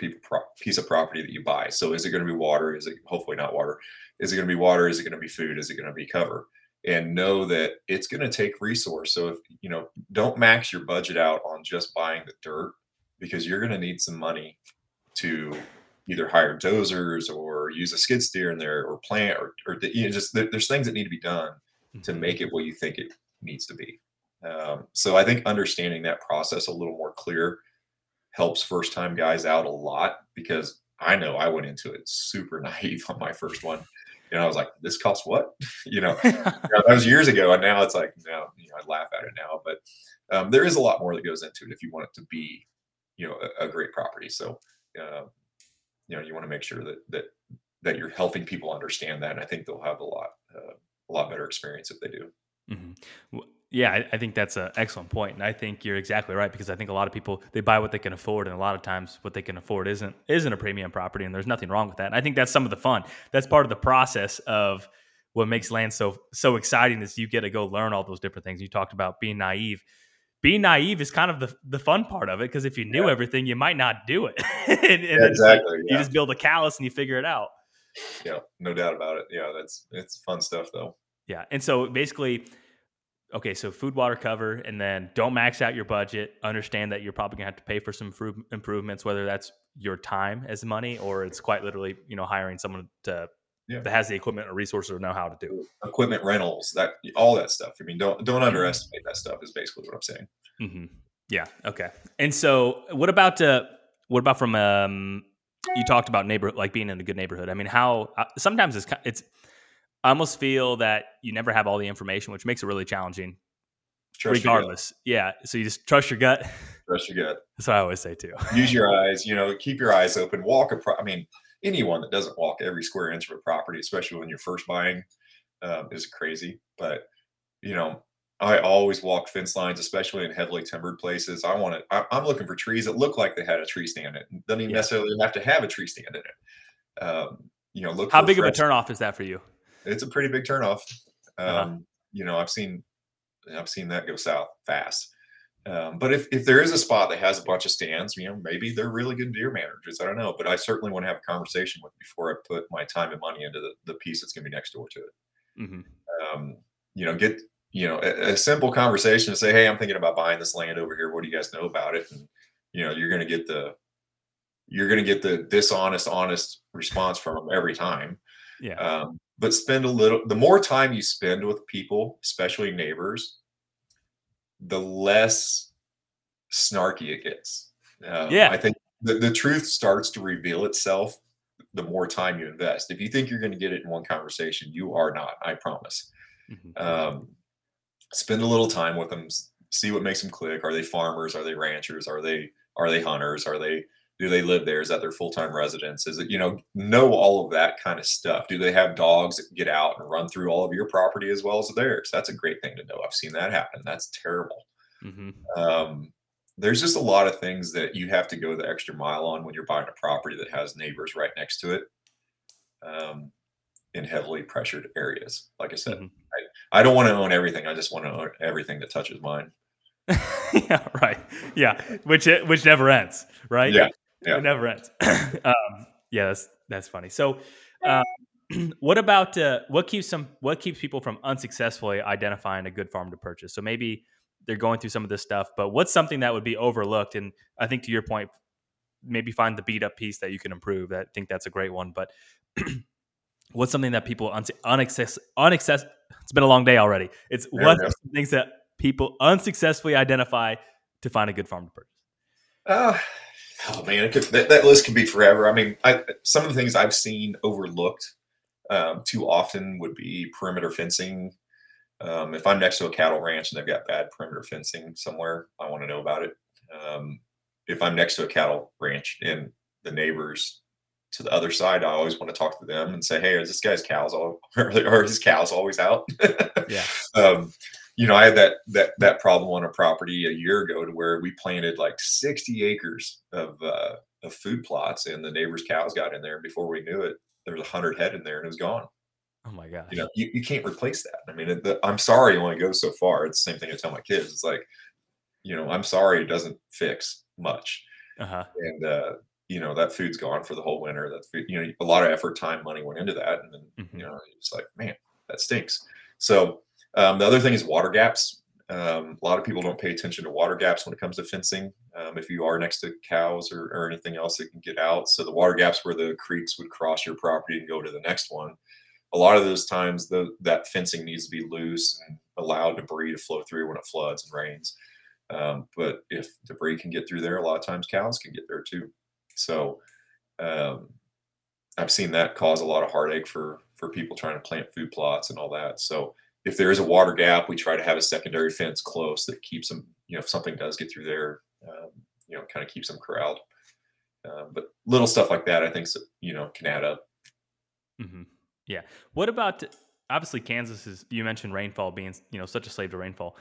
piece of property that you buy. So is it going to be water? Is it hopefully not water? Is it going to be water? Is it going to be food? Is it going to be cover? And know that it's going to take resource. So if you know, don't max your budget out on just buying the dirt because you're going to need some money to either hire dozers or use a skid steer in there or plant or, or you know, just there's things that need to be done to mm-hmm. make it what you think it needs to be. Um, so I think understanding that process a little more clear helps first time guys out a lot because I know I went into it super naive on my first one. You know, I was like, this costs what? you, know, you know, that was years ago. And now it's like, now, you know, I laugh at it now, but um, there is a lot more that goes into it if you want it to be, you know, a, a great property. So, uh, you know you want to make sure that that that you're helping people understand that and i think they'll have a lot uh, a lot better experience if they do mm-hmm. yeah I, I, think that's an excellent point and i think you're exactly right because i think a lot of people they buy what they can afford and a lot of times what they can afford isn't isn't a premium property and there's nothing wrong with that and i think that's some of the fun that's part of the process of what makes land so so exciting is you get to go learn all those different things you talked about being naive being naive is kind of the, the fun part of it because if you knew yeah. everything, you might not do it. and, and yeah, exactly. You, yeah. just build a callus and you figure it out. Yeah, no doubt about it. Yeah, that's it's fun stuff though. Yeah, and so basically, okay, so food, water, cover, and then don't max out your budget. Understand that you're probably gonna have to pay for some improvements, whether that's your time as money or it's quite literally, you know, hiring someone to Yeah. that has the equipment or resources or know how to do. equipment rentals, that all that stuff. I mean, don't don't Mm-hmm. underestimate that stuff. Is basically what I'm saying. hmm Yeah. Okay. And so, what about uh, what about from um, you talked about neighborhood, like being in a good neighborhood. I mean, how uh, sometimes it's it's I almost feel that you never have all the information, which makes it really challenging. Trust regardless, yeah. So you just trust your gut. Trust your gut. That's what I always say too. Use your eyes. You know, keep your eyes open. Walk a. Pro- I mean, anyone that doesn't walk every square inch of a property, especially when you're first buying, um, is crazy. But you know, I always walk fence lines, especially in heavily timbered places. I want to. I, I'm looking for trees that look like they had a tree stand in it. Doesn't even Yeah. necessarily have to have a tree stand in it. Um, you know, look. How big of a fresh- turnoff is that for you? it's a pretty big turnoff. Um, Uh-huh. You know, I've seen I've seen that go south fast. Um, but if, if there is a spot that has a bunch of stands, you know, maybe they're really good deer managers. I don't know, but I certainly want to have a conversation with before I put my time and money into the, the piece that's going to be next door to it. hmm Um, you know, get you know a, a simple conversation to say, hey, I'm thinking about buying this land over here. What do you guys know about it? And you know, you're going to get the you're going to get the dishonest, honest response from them every time Yeah. um, but spend a little the more time you spend with people especially neighbors the less snarky it gets um, Yeah. i think the, the truth starts to reveal itself the more time you invest if you think you're going to get it in one conversation you are not i promise Mhm. um, spend a little time with them see what makes them click. Are they farmers? Are they ranchers? Are they are they hunters? Are they do they live there? Is that their full-time residence? Is it you know know all of that kind of stuff. Do they have dogs that get out and run through all of your property as well as theirs? That's a great thing to know. I've seen that happen. That's terrible. Mhm. um, there's just a lot of things that you have to go the extra mile on when you're buying a property that has neighbors right next to it. Um, in heavily pressured areas like i said Mhm. I, I don't want to own everything i just want to own everything that touches mine yeah. Right. Yeah. Which it, which never ends. Right. Yeah, yeah. It never ends. um, yeah. That's that's funny. So. Um, what about uh, what keeps some what keeps people from unsuccessfully identifying a good farm to purchase? So maybe they're going through some of this stuff, but what's something that would be overlooked? And I think to your point, maybe find the beat up piece that you can improve. I think that's a great one. But what's something that people un- unaccess unaccess? It's been a long day already. It's There what are some things that people unsuccessfully identify to find a good farm to purchase. Uh, oh man, it could, that, that list could be forever. I mean, I, some of the things I've seen overlooked um, too often would be perimeter fencing. Um, if I'm next to a cattle ranch and they've got bad perimeter fencing somewhere, I want to know about it. Um, if I'm next to a cattle ranch and the neighbors to the other side, I always want to talk to them and say, "Hey, is this guy's cows all are his cows always out?" Yeah. um, you know, I had that that that problem on a property a year ago to where we planted like 60 acres of uh, of food plots, and the neighbor's cows got in there. Before we knew it, there was a hundred head in there, and it was gone. Oh my god! You know, you, you can't replace that. I mean, it, the, I'm sorry, it only goes so far. It's the same thing I tell my kids. It's like, you know, I'm sorry, it doesn't fix much, Uh huh. and uh, you know that food's gone for the whole winter. That food, you know, a lot of effort, time, money went into that, and then Mhm. you know, it's like, man, that stinks. So um, the other thing is water gaps. Um, a lot of people don't pay attention to water gaps when it comes to fencing. Um, if you are next to cows or, or anything else that can get out, so the water gaps where the creeks would cross your property and go to the next one. A lot of those times, the, that fencing needs to be loose and allow debris to flow through when it floods and rains. Um, but if debris can get through there, a lot of times cows can get there too. So um, I've seen that cause a lot of heartache for for people trying to plant food plots and all that. So if there is a water gap, we try to have a secondary fence close that keeps them. You know, if something does get through there, um, you know, kind of keeps them corralled. Um, but little stuff like that, I think, you know, can add up. hmm Yeah. What about obviously Kansas is you mentioned rainfall being you know such a slave to rainfall.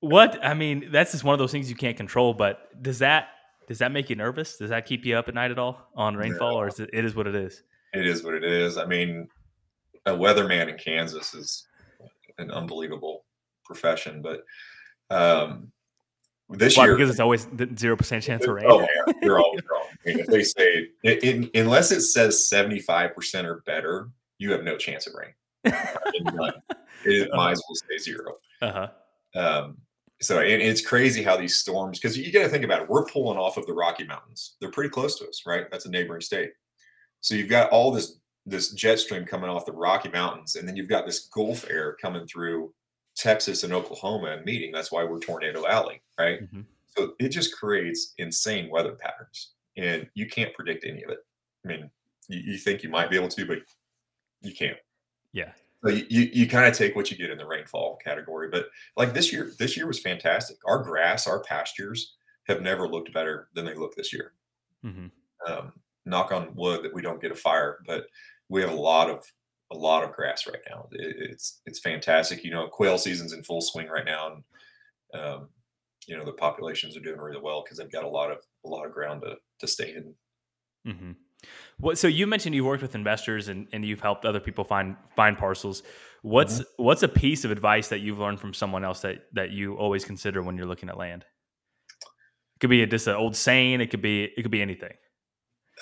What I mean, that's just one of those things you can't control. But does that does that make you nervous? Does that keep you up at night at all on rainfall, or is it, it is what it is? It is what it is. I mean, a weatherman in Kansas is an unbelievable profession, but um, this year Because it's always zero percent chance of rain. Oh man, you're always wrong. I mean, if they say unless it says 75% or better, you have no chance of rain. I mean, none. It might as well stay zero. uh huh. Um, so and it's crazy how these storms because you got to think about it. We're pulling off of the Rocky Mountains. They're pretty close to us, right? That's a neighboring state. So you've got all this this jet stream coming off the Rocky Mountains, and then you've got this Gulf air coming through Texas and Oklahoma and meeting. That's why we're Tornado Alley, right? Mm-hmm. So it just creates insane weather patterns, and you can't predict any of it. I mean, you, you think you might be able to, but you can't. Yeah. So you, you, you kind of take what you get in the rainfall category. But like this year, this year was fantastic. Our grass, our pastures have never looked better than they look this year. Mm-hmm. Um, knock on wood that we don't get a fire, but we have a lot of a lot of grass right now. It, it's it's fantastic. You know, quail season's in full swing right now, and um, you know the populations are doing really well because they've got a lot of a lot of ground to to stay in. Mm-hmm. What, so you mentioned you've worked with investors and, and you've helped other people find find parcels. What's mm-hmm. what's a piece of advice that you've learned from someone else that that you always consider when you're looking at land? It could be a, just an old saying. It could be it could be anything.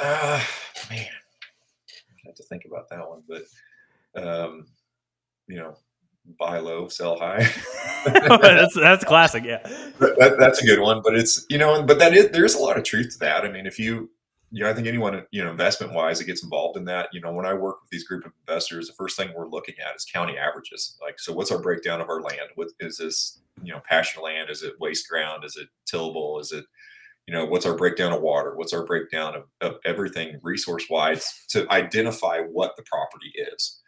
Uh, man, I have to think about that one, but um, you know, buy low, sell high. that's that's classic. Yeah, that, that's a good one. But it's you know, but that is there's a lot of truth to that. I mean, if you you know, I think anyone you know, investment wise, that gets involved in that. You know, when I work with these group of investors, the first thing we're looking at is county averages. Like, so what's our breakdown of our land? What is this? You know, pasture land? Is it waste ground? Is it tillable? Is it you know what's our breakdown of water what's our breakdown of, of everything resource wise to identify what the property is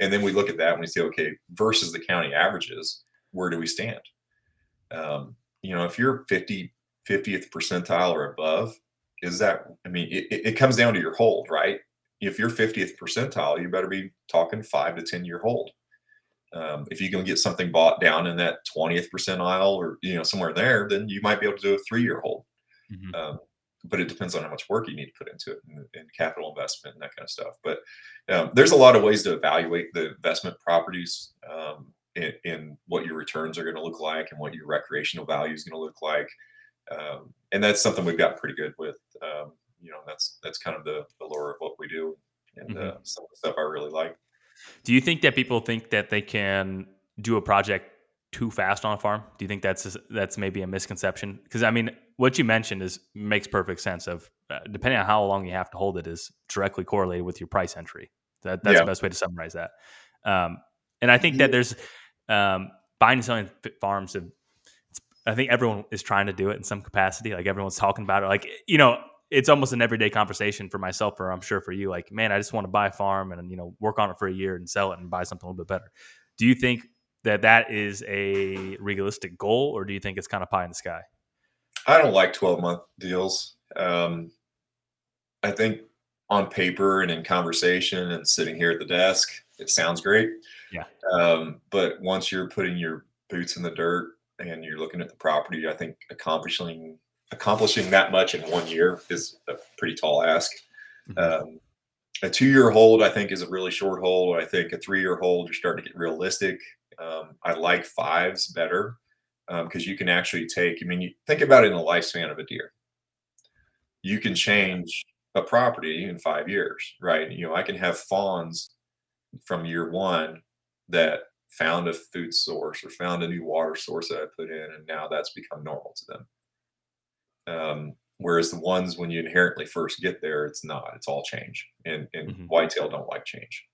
and then we look at that and we say okay versus the county averages where do we stand um, you know if you're 50 50th percentile or above is that i mean it, it comes down to your hold right if you're 50th percentile you better be talking five to 10 year hold um, if you can get something bought down in that 20th percentile or you know somewhere there then you might be able to do a three year hold Mm-hmm. Um, but it depends on how much work you need to put into it and, and capital investment and that kind of stuff. But um, there's a lot of ways to evaluate the investment properties um, in, in, what your returns are going to look like and what your recreational value is going to look like. Um, and that's something we've got pretty good with. Um, you know, that's that's kind of the, the lure of what we do and mm-hmm. uh, some of the stuff I really like. Do you think that people think that they can do a project too fast on a farm? Do you think that's that's maybe a misconception? Because I mean, what you mentioned is makes perfect sense. Of uh, depending on how long you have to hold it is directly correlated with your price entry. That that's yeah. the best way to summarize that. Um, and I think that there's um, buying and selling farms. I think everyone is trying to do it in some capacity. Like everyone's talking about it. Like you know, it's almost an everyday conversation for myself, or I'm sure for you. Like, man, I just want to buy a farm and you know work on it for a year and sell it and buy something a little bit better. Do you think that that is a realistic goal, or do you think it's kind of pie in the sky? I don't like 12 month deals. Um, I think on paper and in conversation and sitting here at the desk, it sounds great. Yeah. Um, but once you're putting your boots in the dirt and you're looking at the property, I think accomplishing accomplishing that much in one year is a pretty tall ask. Mm-hmm. Um, a two year hold, I think, is a really short hold. I think a three year hold, you're starting to get realistic. Um, I like fives better because um, you can actually take. I mean, you think about it in the lifespan of a deer. You can change a property in five years, right? You know, I can have fawns from year one that found a food source or found a new water source that I put in, and now that's become normal to them. Um, whereas the ones when you inherently first get there, it's not. It's all change, and and mm-hmm. whitetail don't like change.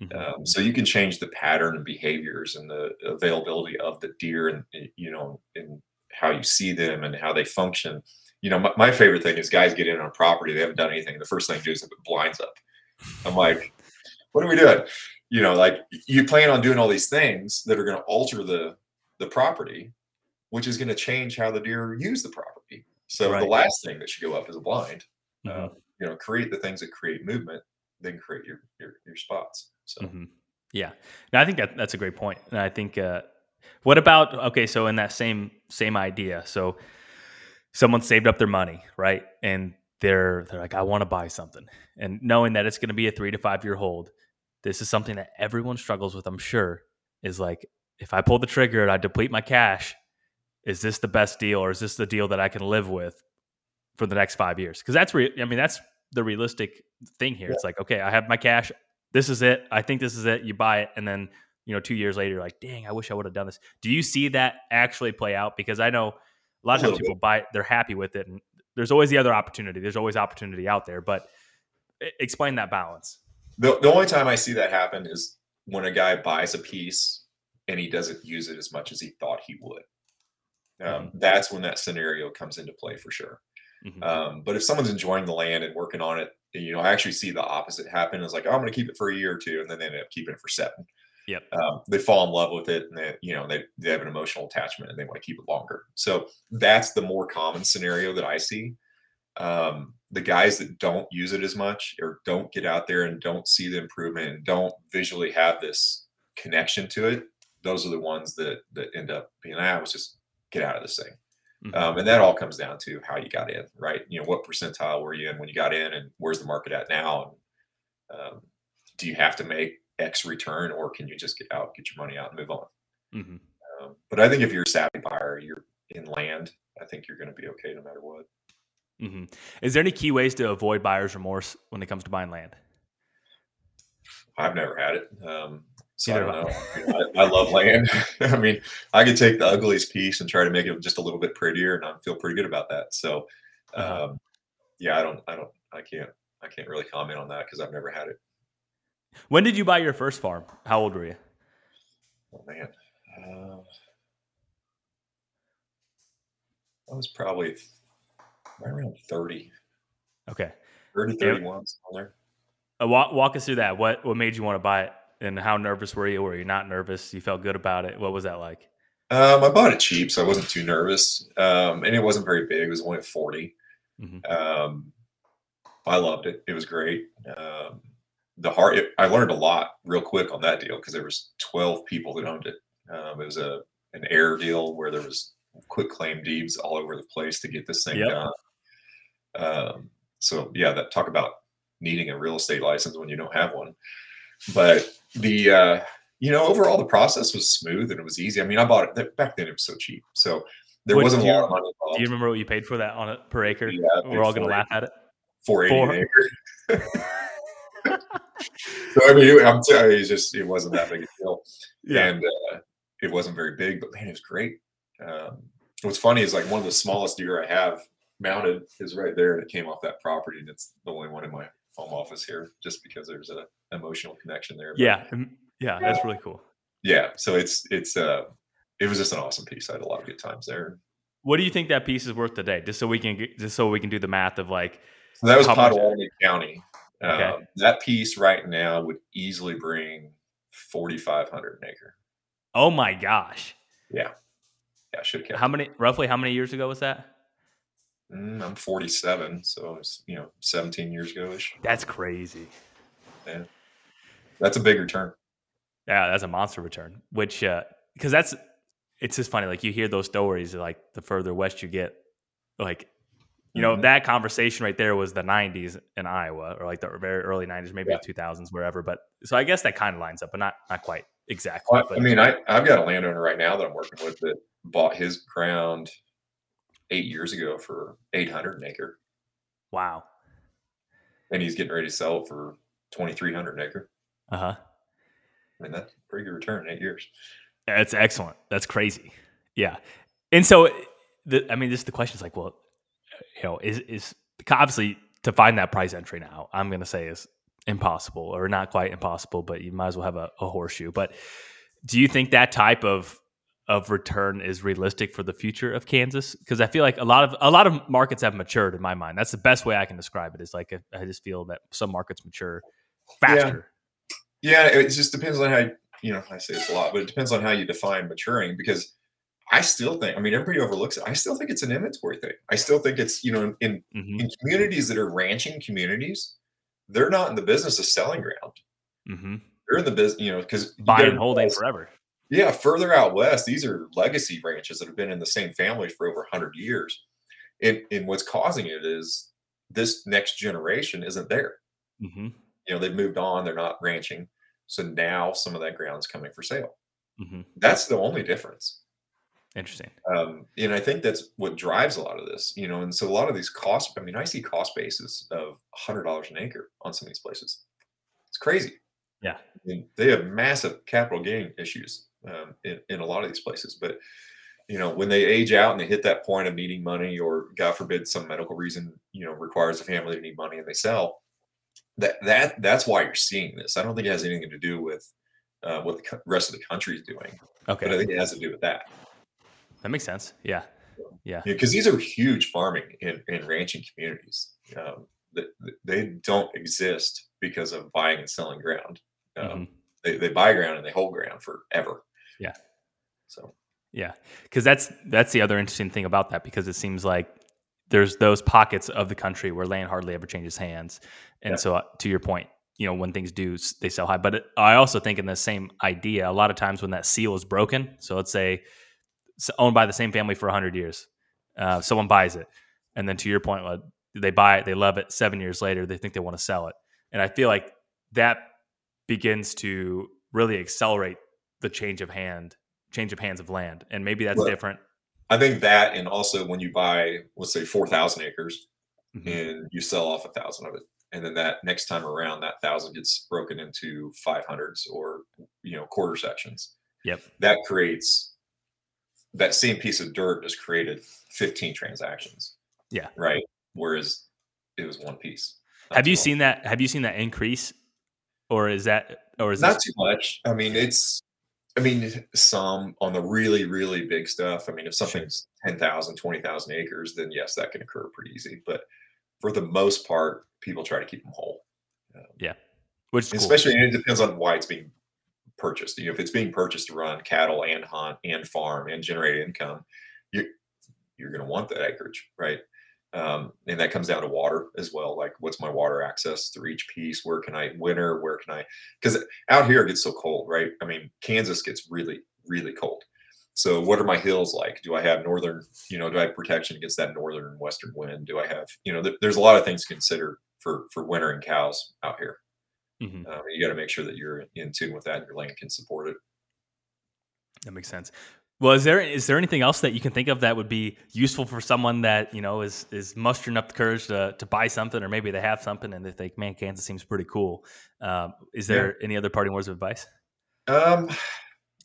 Mm-hmm. Um, so you can change the pattern and behaviors and the availability of the deer and you know and how you see them and how they function. You know, my, my favorite thing is guys get in on a property, they haven't done anything. The first thing they do is put blinds up. I'm like, what are we doing? You know, like you plan on doing all these things that are going to alter the the property, which is going to change how the deer use the property. So right. the last thing that should go up is a blind. Mm-hmm. Uh, you know, create the things that create movement, then create your your, your spots. So mm-hmm. yeah, no, I think that that's a great point. point, and I think uh, what about okay? So in that same same idea, so someone saved up their money, right, and they're they're like, I want to buy something, and knowing that it's going to be a three to five year hold, this is something that everyone struggles with. I'm sure is like if I pull the trigger and I deplete my cash, is this the best deal or is this the deal that I can live with for the next five years? Because that's re- I mean that's the realistic thing here. Yeah. It's like okay, I have my cash this is it. I think this is it. You buy it, and then you know, two years later, you're like, dang, I wish I would have done this. Do you see that actually play out? Because I know a lot of times people buy it, they're happy with it, and there's always the other opportunity. There's always opportunity out there, but explain that balance. the, the only time I see that happen is when a guy buys a piece and he doesn't use it as much as he thought he would. Um. That's when that scenario comes into play for sure. Mm-hmm. Um, but if someone's enjoying the land and working on it, you know, I actually see the opposite happen. It's like, oh, I'm going to keep it for a year or two, and then they end up keeping it for seven. Yep. Um, they fall in love with it, and they, you know, they they have an emotional attachment, and they want to keep it longer. So that's the more common scenario that I see. Um, the guys that don't use it as much, or don't get out there and don't see the improvement, and don't visually have this connection to it, those are the ones that that end up being, ah, let's just get out of this thing. Mm-hmm. Um, and that all comes down to how you got in, right? You know, what percentile were you in when you got in, and where's the market at now? And um, do you have to make X return, or can you just get out, get your money out, and move on? Mm-hmm. Um, but I think if you're a savvy buyer, you're in land. I think you're going to be okay no matter what. Mm-hmm. Is there any key ways to avoid buyer's remorse when it comes to buying land? I've never had it. Um, so I. I, I, love land. I mean, I could take the ugliest piece and try to make it just a little bit prettier, and I feel pretty good about that. So, uh-huh. um, yeah, I don't, I don't, I can't, I can't really comment on that because I've never had it. When did you buy your first farm? How old were you? Oh man, uh, I was probably right around thirty. Okay, 30, 31, there. Uh, walk, walk us through that. What what made you want to buy it? And how nervous were you? Were you not nervous? You felt good about it. What was that like? Um, I bought it cheap, so I wasn't too nervous. Um, and it wasn't very big. It was only at 40. Mm-hmm. Um, I loved it. It was great. Um, the heart, it, I learned a lot real quick on that deal because there was 12 people that owned it. Um, it was a an heir deal where there was quitclaim deeds all over the place to get this thing yep. done. Um, so yeah, that talk about needing a real estate license when you don't have one. But the uh, you know overall the process was smooth and it was easy. I mean, I bought it back then; it was so cheap, so there what, wasn't a lot of money involved. Do you remember what you paid for that on it per acre? Yeah, We're all going to laugh at it. Four eighty an acre. so I mean, I'm telling you, it just it wasn't that big a deal, yeah. and uh, it wasn't very big, but man, it was great. Um, what's funny is like one of the smallest deer I have mounted is right there, and it came off that property, and it's the only one in my home office here, just because there's a emotional connection there. But, yeah, yeah, that's really cool. Yeah, so it's it's uh, it was just an awesome piece. I had a lot of good times there. What do you think that piece is worth today? Just so we can just so we can do the math of like. So that was Pottawatomie County. Okay. Um, that piece right now would easily bring forty five hundred an acre. Oh my gosh! Yeah, yeah, should have. How many? Roughly, how many years ago was that? Mm, I'm 47, so it's you know 17 years ago ish. That's crazy. Yeah, that's a big return. Yeah, that's a monster return. Which because uh, that's it's just funny. Like you hear those stories, like the further west you get, like you know mm-hmm. that conversation right there was the 90s in Iowa, or like the very early 90s, maybe yeah. the 2000s, wherever. But so I guess that kind of lines up, but not not quite exactly. Well, I mean, I I've got a landowner right now that I'm working with that bought his ground eight years ago for 800 an acre. Wow. And he's getting ready to sell for 2,300 an acre. Uh huh. I mean, that's pretty good return in eight years. That's excellent. That's crazy. Yeah. And so, the, I mean, this the question is like, well, you know, is, is obviously to find that price entry now, I'm going to say is impossible or not quite impossible, but you might as well have a, a horseshoe. But do you think that type of of return is realistic for the future of Kansas? Because I feel like a lot of a lot of markets have matured in my mind. That's the best way I can describe it. Is like I just feel that some markets mature faster. Yeah, yeah it just depends on how you know. I say it's a lot, but it depends on how you define maturing. Because I still think, I mean, everybody overlooks it. I still think it's an inventory thing. I still think it's you know in mm-hmm. in communities that are ranching communities, they're not in the business of selling ground. Mm-hmm. They're in the business, you know, because buying and holding forever. Yeah, further out west, these are legacy ranches that have been in the same family for over 100 years. And, and what's causing it is this next generation isn't there. Mm-hmm. You know, they've moved on, they're not ranching. So now some of that ground's coming for sale. Mm-hmm. That's the only difference. Interesting. Um, and I think that's what drives a lot of this, you know. And so a lot of these costs, I mean, I see cost bases of $100 an acre on some of these places. It's crazy. Yeah. I mean, they have massive capital gain issues um, in, in a lot of these places. But you know, when they age out and they hit that point of needing money, or God forbid, some medical reason, you know, requires a family to need money and they sell, that that that's why you're seeing this. I don't think it has anything to do with uh, what the rest of the country is doing. Okay, but I think it has to do with that. That makes sense. Yeah, yeah. Because these are huge farming and, and ranching communities. Um, that they don't exist because of buying and selling ground. Um, mm-hmm. they, they buy ground and they hold ground forever. Yeah. So. Yeah, because that's that's the other interesting thing about that because it seems like there's those pockets of the country where land hardly ever changes hands, and yeah. so uh, to your point, you know when things do they sell high. But it, I also think in the same idea, a lot of times when that seal is broken, so let's say it's owned by the same family for hundred years, uh, someone buys it, and then to your point, they buy it, they love it. Seven years later, they think they want to sell it, and I feel like that begins to really accelerate the change of hand, change of hands of land, and maybe that's different. I think that, and also when you buy, let's say, four thousand acres, mm-hmm. and you sell off a thousand of it, and then that next time around, that thousand gets broken into five hundreds or you know quarter sections. Yep, that creates that same piece of dirt has created 15 transactions. Yeah. Right. Whereas it was one piece. Have you seen that? Have you seen that increase, or is that, or is not this- too much? I mean, it's. I mean, some on the really, really big stuff. I mean, if something's 10,000, 20,000 acres, then yes, that can occur pretty easy. But for the most part, people try to keep them whole. Um, yeah. Which especially, cool. it depends on why it's being purchased. You know, if it's being purchased to run cattle and hunt and farm and generate income, you you're going to want that acreage, right? Um, and that comes down to water as well. Like, what's my water access through each piece? Where can I winter? Where can I? Because out here it gets so cold, right? I mean, Kansas gets really, really cold. So, what are my hills like? Do I have northern? You know, do I have protection against that northern and western wind? Do I have? You know, th- there's a lot of things to consider for for wintering cows out here. Mm-hmm. Um, you got to make sure that you're in tune with that, and your land can support it. That makes sense. Well, is there is there anything else that you can think of that would be useful for someone that you know is is mustering up the courage to to buy something, or maybe they have something and they think, "Man, Kansas seems pretty cool." Um, is there yeah. any other parting words of advice? Um,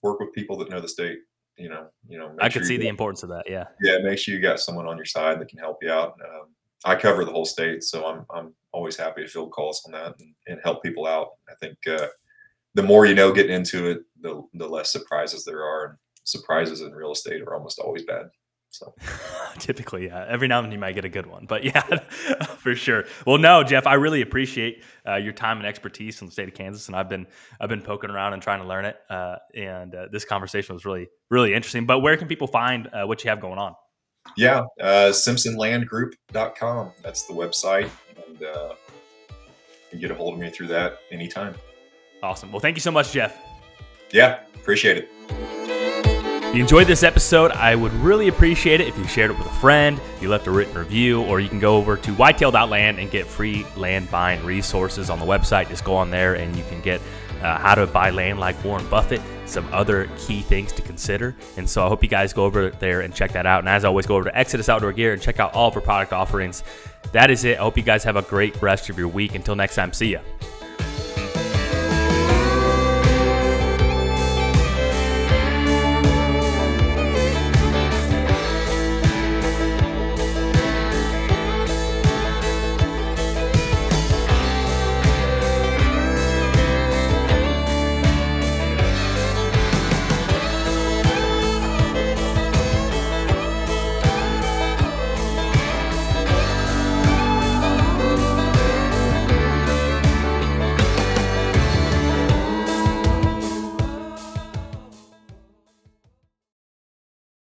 work with people that know the state. You know, you know. I could see the got, importance of that. Yeah. Yeah, make sure you got someone on your side that can help you out. Um, I cover the whole state, so I'm I'm always happy to field calls on that and, and help people out. I think uh, the more you know getting into it, the the less surprises there are. Surprises in real estate are almost always bad. So typically, yeah. Every now and then you might get a good one, but yeah, for sure. Well, no, Jeff, I really appreciate uh, your time and expertise in the state of Kansas, and I've been I've been poking around and trying to learn it. Uh, and uh, this conversation was really really interesting. But where can people find uh, what you have going on? Yeah, uh, SimpsonLandGroup.com. That's the website, and uh, you can get a hold of me through that anytime. Awesome. Well, thank you so much, Jeff. Yeah, appreciate it. If you enjoyed this episode, I would really appreciate it if you shared it with a friend, you left a written review, or you can go over to whitetail.land and get free land buying resources on the website. Just go on there and you can get uh, how to buy land like Warren Buffett, some other key things to consider. And so I hope you guys go over there and check that out. And as always, go over to Exodus Outdoor Gear and check out all of our product offerings. That is it. I hope you guys have a great rest of your week. Until next time, see ya.